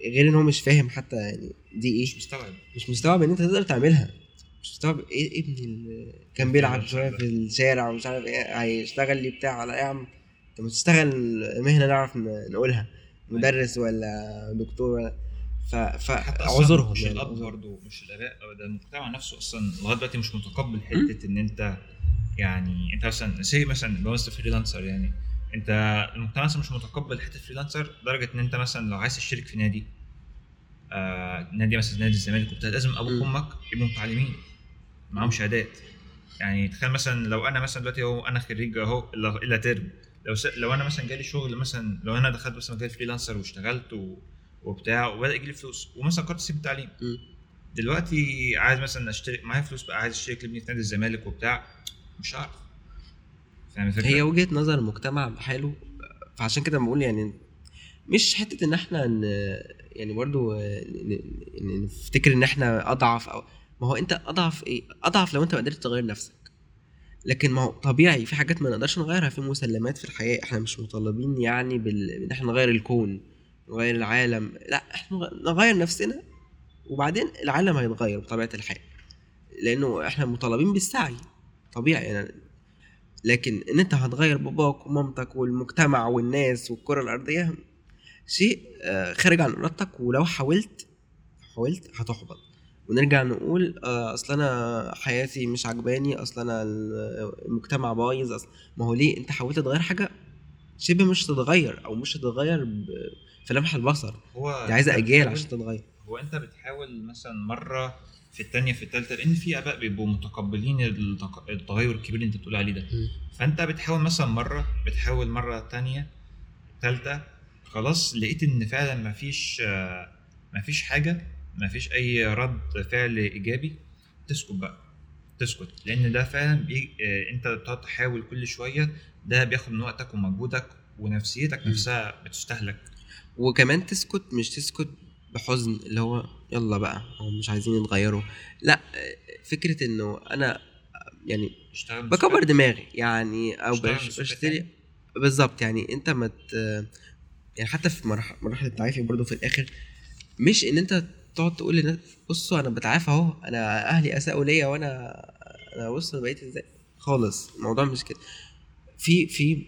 غير إن هو مش فاهم حتى يعني دي إيه؟ مش مستوعب. مش مستوعب إن أنت تقدر تعملها. مش مستوعب إيه ابن ال- كان بيلعب شوية. في الشارع ومش عارف إيه هيشتغل لي بتاع على إيه يا عم؟ انت ما تشتغل مهنة نعرف نقولها. مدرس ولا دكتور ولا ف أصلاً فاعذرهم مش يعني الأب. برضه مش الاباء ده المجتمع نفسه أصلا لغاية دلوقتي مش متقبل حتة إن أنت يعني أنت مثلا سي مثلا لو انت freelancer يعني انت المجتمع مثلا مش متقبل حتة freelancer لدرجة إن أنت مثلا لو عايز تشترك في نادي آه نادي مثلا نادي الزمالك وبتاع لازم أبوك. وامك يبقوا متعلمين معاهم شهادات يعني تخيل مثلا لو أنا مثلا دلوقتي أهو أنا خريج أهو إلا ترم لو س... لو أنا مثلا جالي شغل مثلا لو أنا دخلت مثلا مجال freelancer واشتغلت و... وبتاع وبدأ يجي لي فلوس ومثلا قررت اسيب التعليم. دلوقتي عايز مثلا أشترك معايا فلوس بقى عايز أشترك لابني في نادي الزمالك وبتاع مش عارف الفكرة؟ هي وجهة نظر المجتمع بحاله فعشان كده بقول يعني مش حتة إن إحنا ن... يعني برضو نفتكر إن إحنا أضعف أو ما هو أنت أضعف إيه أضعف لو أنت ما قدرتش تغير نفسك لكن ما هو طبيعي في حاجات ما نقدرش نغيرها في مسلمات في الحياة إحنا مش مطالبين يعني بال... إن إحنا نغير الكون نغير العالم لأ إحنا نغ- نغير نفسنا وبعدين العالم هيتغير بطبيعة الحال لأنه إحنا مطالبين بالسعي طبيعي يعني لكن إن أنت هتغير باباك ومامتك والمجتمع والناس والكرة الأرضية شيء آه، خارج عن إرادتك. ولو حاولت حاولت هتحبط. ونرجع نقول آه، أصل أنا حياتي مش عجباني أصل أنا المجتمع بايظ أصل ما هو ليه؟ أنت حاولت تغير حاجة؟ شبه مش تتغير أو مش هتتغير في لمح البصر. هو دي عايزة اجيال عشان تتغير. هو أنت بتحاول مثلا مرة في الثانية في الثالثه لأن في آباء بيبقوا متقبلين التغير الكبير اللي أنت بتقول عليه ده. فأنت بتحاول مثلا مرة بتحاول مرة تانية تالتة خلاص لقيت إن فعلا مفيش مفيش حاجة مفيش أي رد فعل إيجابي تسكت بقى تسكت. لأن ده فعلا بي... آه، أنت بتقعد تحاول كل شوية ده بياخد من وقتك ومجهودك ونفسيتك. نفسها بتستهلك. وكمان تسكت مش تسكت بحزن اللي هو يلا بقى هو مش عايزين يتغيروا لا فكرة إنه أنا يعني بكبر دماغي يعني أو بشتري. بالظبط يعني أنت ما. يعني حتى في مراحل التعافي برضو في الآخر مش إن أنت تقعد تقول للناس بصوا أنا بتعافى أهو أنا أهلي أساءوا ليا وأنا أنا بص أنا بقيت إزاي خالص الموضوع مش كده في في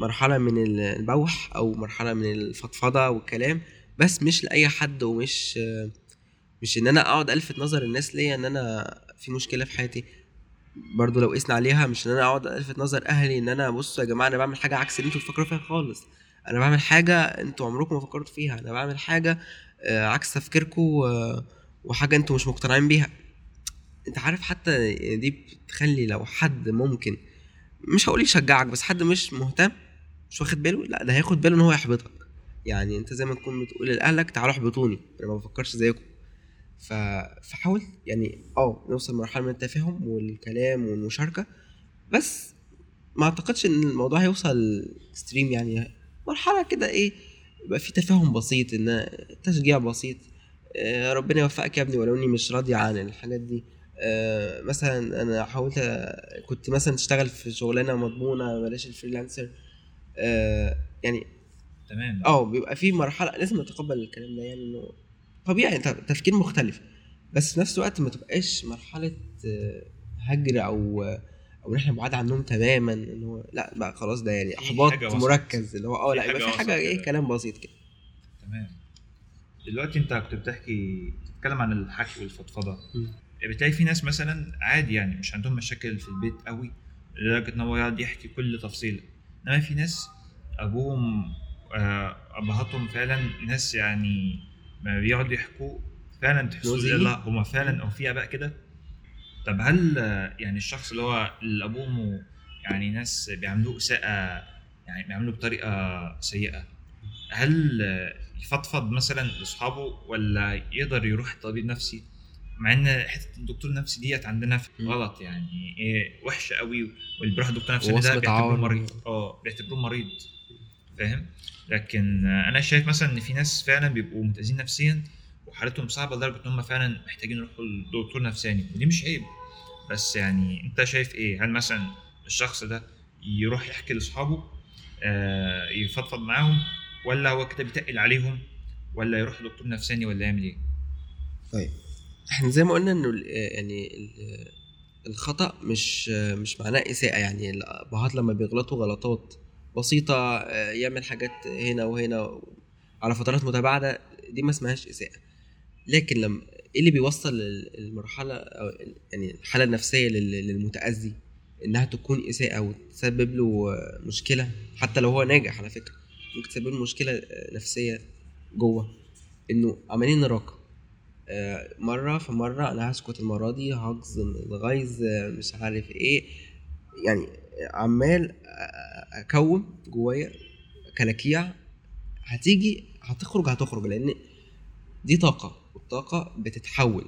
مرحلة من البوح أو مرحلة من الفضفضة والكلام بس مش لأي حد ومش مش إن أنا أقعد ألفت نظر الناس ليا إن أنا في مشكلة في حياتي. برضو لو قسنا عليها مش إن أنا أقعد ألفت نظر أهلي إن أنا بصوا يا جماعة أنا بعمل حاجة عكس اللي أنتوا بتفكروا فيها خالص. أنا بعمل حاجة أنتوا عمركم ما فكرتوا فيها. أنا بعمل حاجة آه، عكس تفكيركم وحاجة أنتوا مش مقتنعين بيها. أنت عارف حتى دي بتخلي لو حد ممكن مش هقول يشجعك بس حد مش مهتم مش واخد باله لا ده هياخد باله إن هو يحبطك. يعني انت زي ما تكون بتقول لأهلك تعالوا احبطوني أنا ما بفكرش زيكم. ف... فحاول يعني آه نوصل لمرحلة من التفاهم والكلام والمشاركة بس ما أعتقدش إن الموضوع هيوصل extreme يعني. مرحلة كده إيه يبقى في تفاهم بسيط إن تشجيع بسيط آه، ربنا يوفقك يا ابني ولو إني مش راضي عن الحاجات دي. آه، مثلا أنا حاولت كنت مثلا تشتغل في شغلانة مضمونة بلاش ال freelancer. آه، يعني تمام آه بيبقى في مرحلة لازم نتقبل الكلام ده يعني إنه طبيعي انت تفكير مختلف بس في نفس الوقت ما تبقاش مرحلة آه، هجر أو أو إن إحنا بعاد عنهم تماما إن هو لا بقى خلاص ده يعني احباط. مركز اللي هو آه لا يبقى في حاجة إيه. كلام بسيط كده تمام دلوقتي أنت كنت بتحكي بتتكلم عن الحكي والفضفضة مم. بتلاقي في ناس مثلا عادي يعني مش عندهم مشاكل في البيت قوي لدرجة إن هو يقعد يحكي كل تفصيلة إنما في ناس أبوهم آه، أبهاتهم فعلا ناس يعني ما بيقعدوا يحكوا فعلا تحسوا. لا هما فعلا اوفياء بقى كده طب هل آه، يعني الشخص اللي هو اللي ابوه يعني ناس بيعاملوه إساءة يعني بيعاملوه بطريقة سيئة هل آه، يفضفض مثلا لأصحابه ولا يقدر يروح طبيب نفسي مع إن حتة الدكتور النفسي ديت عندنا في. غلط يعني إيه وحشة قوي واللي بيروح دكتور نفسي ده بيعتبروه. مريض آه بيعتبروه مريض فاهم لكن أنا شايف مثلا إن في ناس فعلا بيبقوا متأذين نفسيا وحالتهم صعبة لدرجة إن هم فعلا محتاجين يروحوا لدكتور نفساني ودي مش عيب. بس يعني أنت شايف إيه؟ هل مثلا الشخص ده يروح يحكي لأصحابه آه يفضفض معاهم ولا هو كده بيتقل عليهم ولا يروح لدكتور نفساني ولا يعمل إيه؟ طيب. إحنا زي ما قلنا إنه ال- يعني ال- الخطأ مش مش معناه إساءة يعني الأبهات لما بيغلطوا غلطات بسيطة آه، يعمل حاجات هنا وهنا على فترات متباعدة دي ما اسمهاش إساءة لكن لما إيه اللي بيوصل لل- المرحلة أو ال- يعني الحالة النفسية لل- للمتأذي؟ إنها تكون إساءة وتسبب له مشكلة حتى لو هو ناجح على فكرة. ممكن تسبب له مشكلة آه، نفسية جوه. إنه عمالين نراقب. آه، مرة في مرة أنا هسكت المرة دي هجزم الغيظ مش عارف إيه. يعني عمال أكوم جوايا كلاكيع هتيجي هتخرج هتخرج لأن دي طاقة والطاقة بتتحول.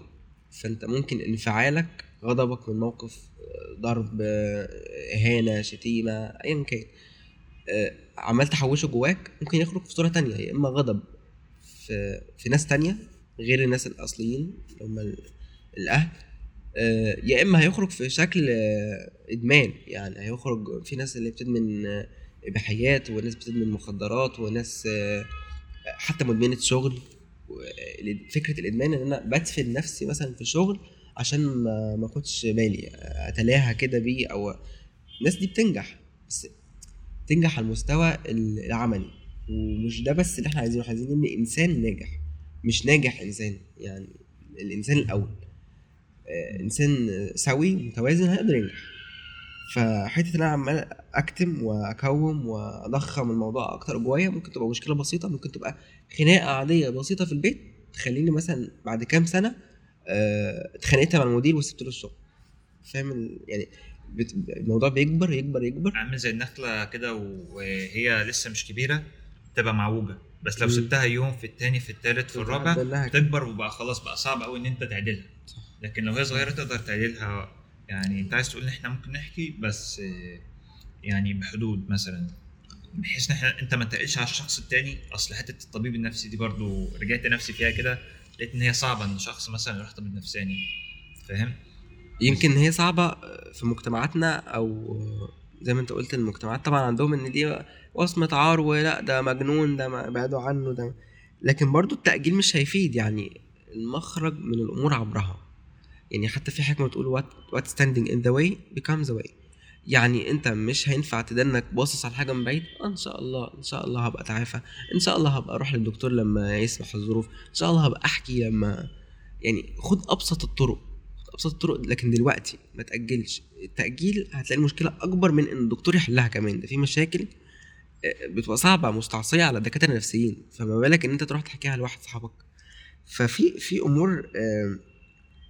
فأنت ممكن انفعالك غضبك من موقف آه، ضرب آه، إهانة شتيمة أيا كان آه، عمال تحوشه جواك ممكن يخرج في صورة تانية يا إما غضب في في ناس تانية غير الناس الأصليين اللي هم ال- الأهل. آه، يا إما هيخرج في شكل آه، إدمان. يعني هيخرج في ناس اللي بتدمن آه، إباحيات وناس بتدمن مخدرات وناس آه، حتى مدمنة شغل. فكرة الإدمان إن أنا بدفن نفسي مثلا في شغل عشان ما ما أخدش بالي اتلاها كده بيه أو الناس دي بتنجح. بس تنجح على المستوى العملي. ومش ده بس اللي إحنا عايزينه عايزين إن إنسان ناجح مش ناجح إنسان. يعني الإنسان الأول. إنسان سوي متوازن هيقدر ينجح فحتة إن أنا عمال أكتم وأكوم وأضخم الموضوع أكتر جوايا ممكن تبقى مشكلة بسيطة ممكن تبقى خناقة عادية بسيطة في البيت تخليني مثلا بعد كام سنة آه، اتخانقت مع المدير وسبت له الشغل. فاهم يعني الموضوع بيكبر يكبر يكبر. عامل زي النخلة كده وهي لسه مش كبيرة تبقى معوجة. بس لو. سبتها يوم في التاني في التالت في الرابع. تكبر وبقى خلاص بقى صعب قوي إن أنت تعدلها. لكن لو هي صغيرة تقدر تعدلها يعني انت عايز تقول إن إحنا ممكن نحكي بس يعني بحدود مثلا بحيث إن إحنا انت ما تقلش على الشخص التاني. أصل حتة الطبيب النفسي دي برضو رجعت نفسي فيها كده لقيت إن هي صعبة إن شخص مثلا يروح طبيب نفساني. فاهم؟ يمكن هي صعبة في مجتمعاتنا أو زي ما أنت قلت المجتمعات طبعا عندهم إن دي وصمة عار ولا ده مجنون ده بعدوا عنه ده. لكن برضو التأجيل مش هيفيد يعني المخرج من الأمور عبرها يعني حتى في حكمة بتقول what, what standing in the way becomes the way. يعني انت مش هينفع تدنك باصص على حاجة من بعيد؟ إن شاء الله إن شاء الله هبقى اتعافى. إن شاء الله هبقى أروح للدكتور لما يسمح الظروف. إن شاء الله هبقى أحكي لما يعني خد أبسط الطرق خد أبسط الطرق لكن دلوقتي ما تأجلش. التأجيل هتلاقي المشكلة أكبر من إن الدكتور يحلها كمان. ده في مشاكل آه، بتبقى صعبة مستعصية على الدكاترة النفسيين. فما بالك إن أنت تروح تحكيها لواحد صاحبك. ففي في أمور آه،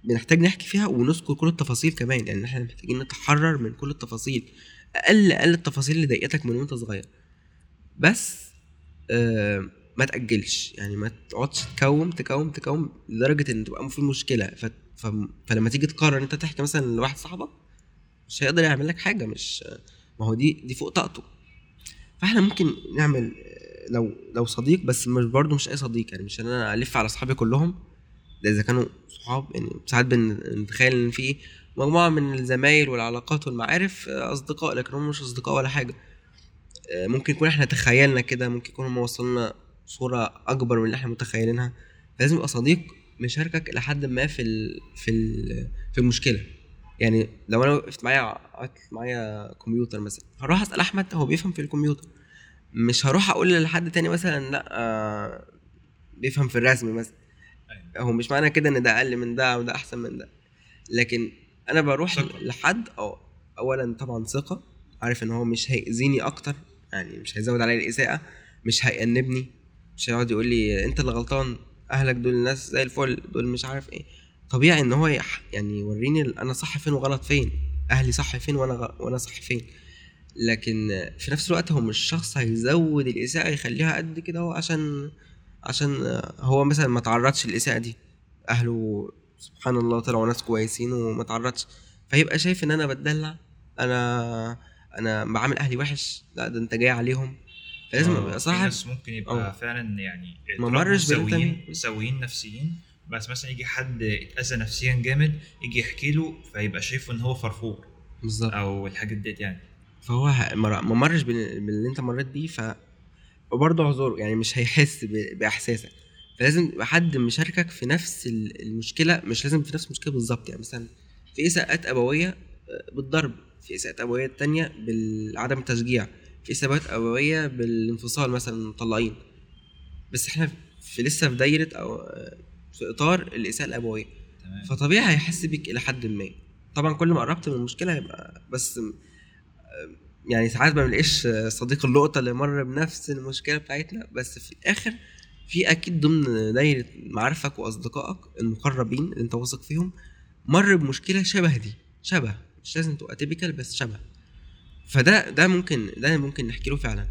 بنحتاج نحكي فيها ونذكر كل التفاصيل كمان يعني إحنا محتاجين نتحرر من كل التفاصيل أقل أقل التفاصيل اللي ضايقتك من وأنت صغير. بس آه ما تأجلش يعني ما تقعدش تكوم تكوم تكوم لدرجة إن تبقى في مشكلة. ف... ف... فلما تيجي تقرر إن أنت تحكي مثلا لواحد صاحبك مش هيقدر يعمل لك حاجة مش ما هو دي دي فوق طاقته. فإحنا ممكن نعمل آه، لو لو صديق بس مش برضه مش أي صديق يعني مش إن أنا ألف على اصحابي كلهم ده إذا كانوا صحاب يعني ساعات بنتخيل إن في مجموعة من الزمايل والعلاقات والمعارف آه، أصدقاء لكن هم مش أصدقاء ولا حاجة. آه، ممكن يكون إحنا تخيلنا كده ممكن يكون هم وصلنا صورة أكبر من اللي إحنا متخيلينها. فلازم يبقى صديق مشاركك إلى حد ما في ال في ال في المشكلة. يعني لو أنا وقفت معايا معايا كمبيوتر مثلا هروح أسأل أحمد هو بيفهم في الكمبيوتر. مش هروح أقول لحد تاني مثلا لأ آه بيفهم في الرسم مثلا. هو مش معنى كده إن ده أقل من ده أو ده أحسن من ده. لكن أنا بروح ثقة. لحد أو اولا طبعا ثقة عارف إن هو مش هيأذيني أكتر يعني مش هيزود عليا الإساءة مش هيأنبني مش هيقعد يقول لي أنت اللي غلطان أهلك دول ناس زي الفل دول مش عارف إيه. طبيعي إن هو يعني يوريني أنا صح فين وغلط فين أهلي صح فين وأنا غ... وأنا صح فين. لكن في نفس الوقت هو مش شخص هيزود الإساءة يخليها قد كده هو عشان عشان هو مثلا ما تعرضش للإساءة دي. أهله سبحان الله طلعوا ناس كويسين وما تعرضش. فيبقى شايف إن أنا بتدلع. أنا أنا بعامل أهلي وحش. لا ده أنت جاي عليهم. فلازم آه، ابقى في صاحب ناس ممكن يبقى آه. فعلا يعني ما اتربوا مرش سويين نفسيين. بس مثلا يجي حد اتأذى نفسيا جامد يجي يحكي له فيبقى شايفه إن هو فرفور بالظبط. أو الحاجات ديت يعني. فهو ما مرش بال- باللي أنت مريت بيه. ف وبرضه اعذره يعني مش هيحس بإحساسك. فلازم يبقى حد مشاركك في نفس ال- المشكلة مش لازم في نفس المشكلة بالظبط. يعني مثلا في إساءات أبوية آه، بالضرب في إساءات أبوية تانية بعدم التشجيع في إساءات أبوية بالانفصال مثلا مطلقين بس إحنا في لسه في دايرة أو آه، في إطار الإساءة الأبوية. تمام. فطبيعي هيحس بيك إلى حد ما. طبعا كل ما قربت من المشكلة هيبقى بس يعني ساعات ما بنلاقيش صديق اللقطة اللي مر بنفس المشكلة بتاعتنا بس في الآخر في أكيد ضمن دايرة معارفك وأصدقائك المقربين اللي أنت واثق فيهم مر بمشكلة شبه دي شبه مش لازم تبقى تيبيكال بس شبه فده ده ممكن ده ممكن نحكي له فعلا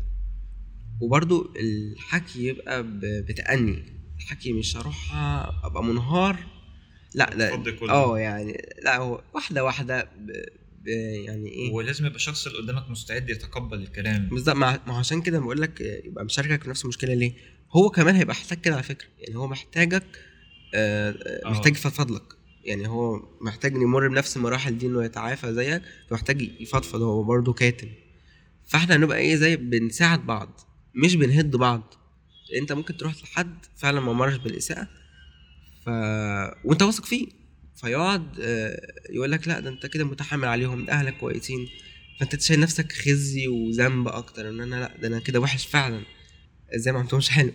وبرضو الحكي يبقى بتأني الحكي مش هروح أبقى منهار لا لا. آه يعني لا هو واحدة واحدة. يعني إيه؟ ولازم يبقى الشخص اللي قدامك مستعد يتقبل الكلام. بالظبط ما هو عشان كده بقول لك يبقى مشاركك في نفس المشكلة ليه؟ هو كمان هيبقى محتاج كده على فكرة. يعني هو محتاجك آه، آه، آه. محتاج يفضفض لك يعني هو محتاج يمر بنفس المراحل دي إنه يتعافى زيك فمحتاج يفضفض هو برضه كاتم. فإحنا هنبقى إيه؟ زي بنساعد بعض مش بنهد بعض. أنت ممكن تروح لحد فعلا ما مرش بالإساءة ف وأنت واثق فيه. فيقعد آه، يقول لك لا ده انت كده متحمل عليهم ده اهلك كويسين. فانت شايل نفسك خزي وذنب أكتر ان أنا لا ده أنا كده وحش فعلا. إزاي ما عملتهمش حلو؟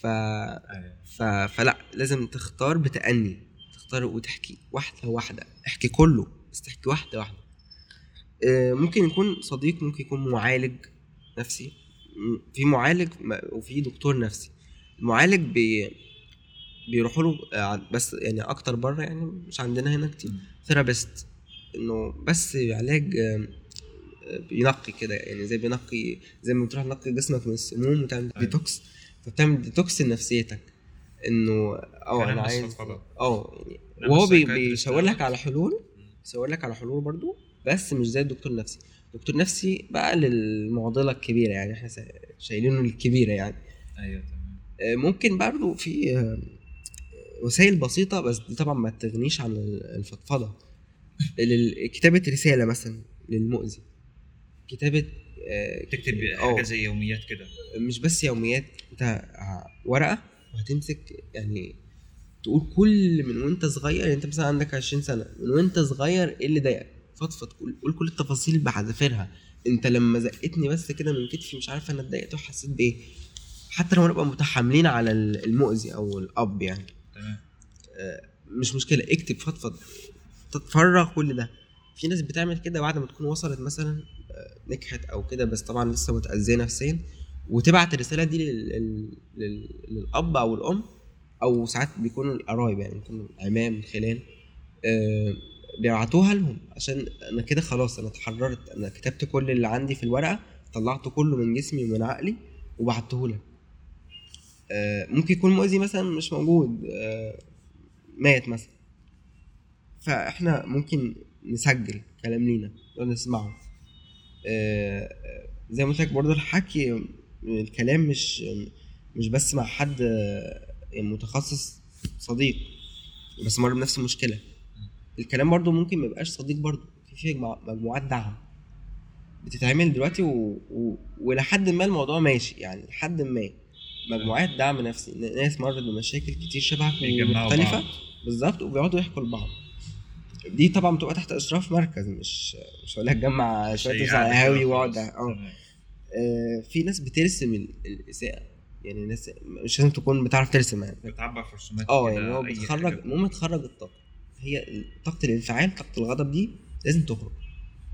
ف... أيوة. ف... فلا لازم تختار بتأني تختار وتحكي واحدة واحدة. احكي كله بس تحكي واحدة واحدة. آه، ممكن يكون صديق ممكن يكون معالج نفسي. في معالج وفي دكتور نفسي. المعالج بي بيروحوا له آه، بس يعني أكتر بره يعني مش عندنا هنا كتير. therapist إنه بس علاج آه، بينقي كده يعني زي بينقي زي ما بتروح تنقي جسمك من السموم وتعمل أيوة. ديتوكس فبتعمل ديتوكس لنفسيتك. إنه آه أنا عايز. آه يعني وهو بيشاور لك على حلول بيشاور لك على حلول برضو بس مش زي الدكتور النفسي. الدكتور النفسي بقى للمعضلة الكبيرة يعني إحنا شايلينه الكبيره يعني. أيوه تمام. آه، ممكن برضو في وسائل بسيطة بس دي طبعا ما تغنيش عن الفضفضة. كتابة رسالة مثلا للمؤذي. كتابة آه، تكتب آه، حاجة زي يوميات كده. مش بس يوميات انت ورقة وهتمسك يعني تقول كل من وانت صغير يعني انت مثلا عندك 20 سنة من وانت صغير إيه اللي ضايقك؟ فضفض قول كل التفاصيل بحذافيرها انت لما زقتني بس كده من كتفي مش عارف أنا اتضايقت وحسيت بإيه. حتى لو نبقى متحاملين على ال- المؤذي أو الأب يعني. تمام. مش مشكلة اكتب فضفض تتفرغ كل ده في ناس بتعمل كده بعد ما تكون وصلت مثلا آه، نجحت أو كده بس طبعا لسه متأذية نفسيا. وتبعت الرسالة دي لل... لل... لل... للأب أو الأم أو ساعات بيكونوا القرايب يعني بيكونوا العمام خلان آه، بيبعتوها لهم. عشان أنا كده خلاص أنا اتحررت أنا كتبت كل اللي عندي في الورقة طلعته كله من جسمي ومن عقلي وبعته لك. آه، ممكن يكون مؤذي مثلا مش موجود آه، مات مثلا. فإحنا ممكن نسجل كلام لينا ونسمعه. آه، آه، زي ما قلت لك برضه الحكي الكلام مش مش بس مع حد آه، متخصص صديق بس مر بنفس المشكلة. الكلام برضه ممكن ما يبقاش صديق برضه. في في مجموع- مجموعات دعم بتتعمل دلوقتي و... و... ولحد ما الموضوع ماشي. يعني لحد ما مجموعات دعم نفسي ناس مرت بمشاكل كتير شبهك ومختلفه بعض. بالظبط وبيقعدوا يحكوا لبعض. دي طبعا بتبقى تحت اشراف مركز مش مش هقول لك جمع شوية قهاوي واقعد خلاص. آه. آه، في ناس بترسم ال- الإساءة. يعني ناس مش لازم تكون بتعرف ترسم يعني. بتعبر في رسومات آه يعني هو بتخرج. المهم تخرج الطاقة. هي طاقة الانفعال طاقة الغضب دي لازم تخرج.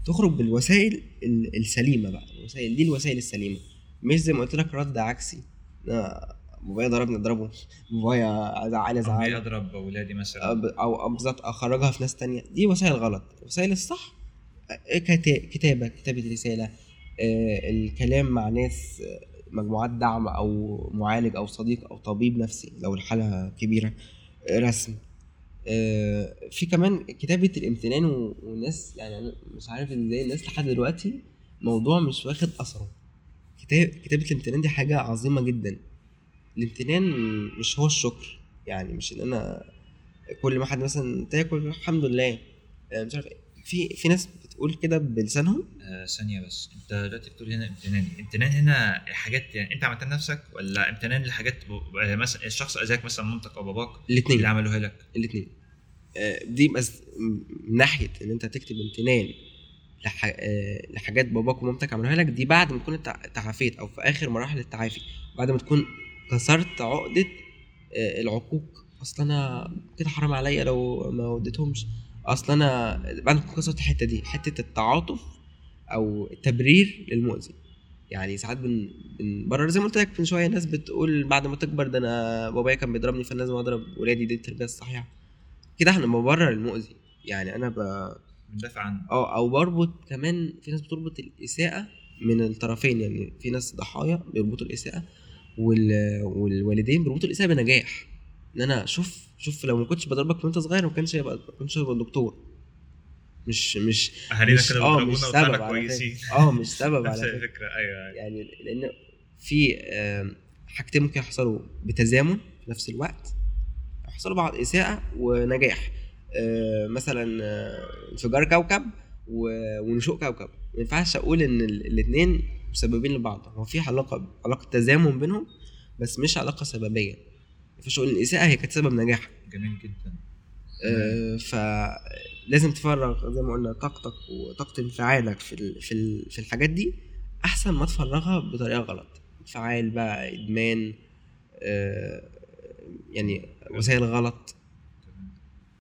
تخرج بالوسائل ال- السليمة بقى. الوسائل دي الوسائل السليمة. مش زي ما قلت لك رد عكسي. بابايا ضربني اضربه. بابايا زعلني عمي ازعله اضرب اولادي مثلا. أو بالظبط أخرجها في ناس تانية. دي وسائل غلط. الوسائل الصح آه، كتا- كتابة كتابة رسالة آه، الكلام مع ناس آه، مجموعات دعم أو معالج أو صديق أو طبيب نفسي لو الحالة كبيرة رسم. في كمان كتابة الامتنان والناس يعني مش عارف إزاي الناس لحد دلوقتي موضوع مش واخد أثره. كتاب كتابة الامتنان دي حاجة عظيمة جدا. الامتنان مش هو الشكر يعني مش إن أنا كل ما حد مثلا تاكل الحمد لله. آه، مش عارف إيه. في في ناس بتقول كده بلسانهم؟ آه ثانية بس. أنت دلوقتي بتقول هنا امتنان. امتنان هنا حاجات يعني أنت عملتها لنفسك ولا امتنان لحاجات. آه، مثلا الشخص أذاك مثلا مامتك أو باباك الاثنين اللي عملوها لك؟ الاثنين دي بس من ناحية إن أنت تكتب امتنان لح... آه، لحاجات باباك ومامتك عملوها لك دي بعد ما تكون تعافيت أو في آخر مراحل التعافي بعد ما تكون كسرت عقدة آه، العقوق. أصل أنا كده حرام عليا لو ما وديتهمش. أصل أنا بعد ما تكون كسرت الحتة دي حتة التعاطف أو التبرير للمؤذي. يعني ساعات بن بنبرر زي ما قلت لك من شوية ناس بتقول بعد ما تكبر ده أنا بابايا كان بيضربني فأنا لازم أضرب ولادي دي التربية الصحيحة. كده إحنا ببرر المؤذي يعني أنا ب... بندافع عنه. آه أو بربط كمان في ناس بتربط الإساءة من الطرفين يعني في ناس ضحايا بيربطوا الإساءة وال... والوالدين بيربطوا الإساءة بنجاح. إن أنا شوف شوف لو ما كنتش بضربك وأنت صغير ما كانش هيبقى ما كنتش هيبقى دكتور مش مش أهالينا مش كانوا مش بيضربونا سبب وطلعنا كويسين. آه مش سبب على فكرة. أيوه أيوة. يعني لأن في حاجتين ممكن يحصلوا بتزامن في نفس الوقت يحصلوا بعض إساءة ونجاح. آه، مثلا آه، انفجار كوكب ونشوء كوكب. ما ينفعش أقول إن الاثنين مسببين لبعض. هو في علاقة علاقة تزامن بينهم بس مش علاقة سببية. ما ينفعش أقول إن الإساءة هي كانت سبب نجاح. جميل جدا. آه، فلازم تفرغ زي ما قلنا طاقتك وطاقة انفعالك في في في الحاجات دي أحسن ما تفرغها بطريقة غلط. انفعال بقى إدمان آه، يعني وسائل غلط.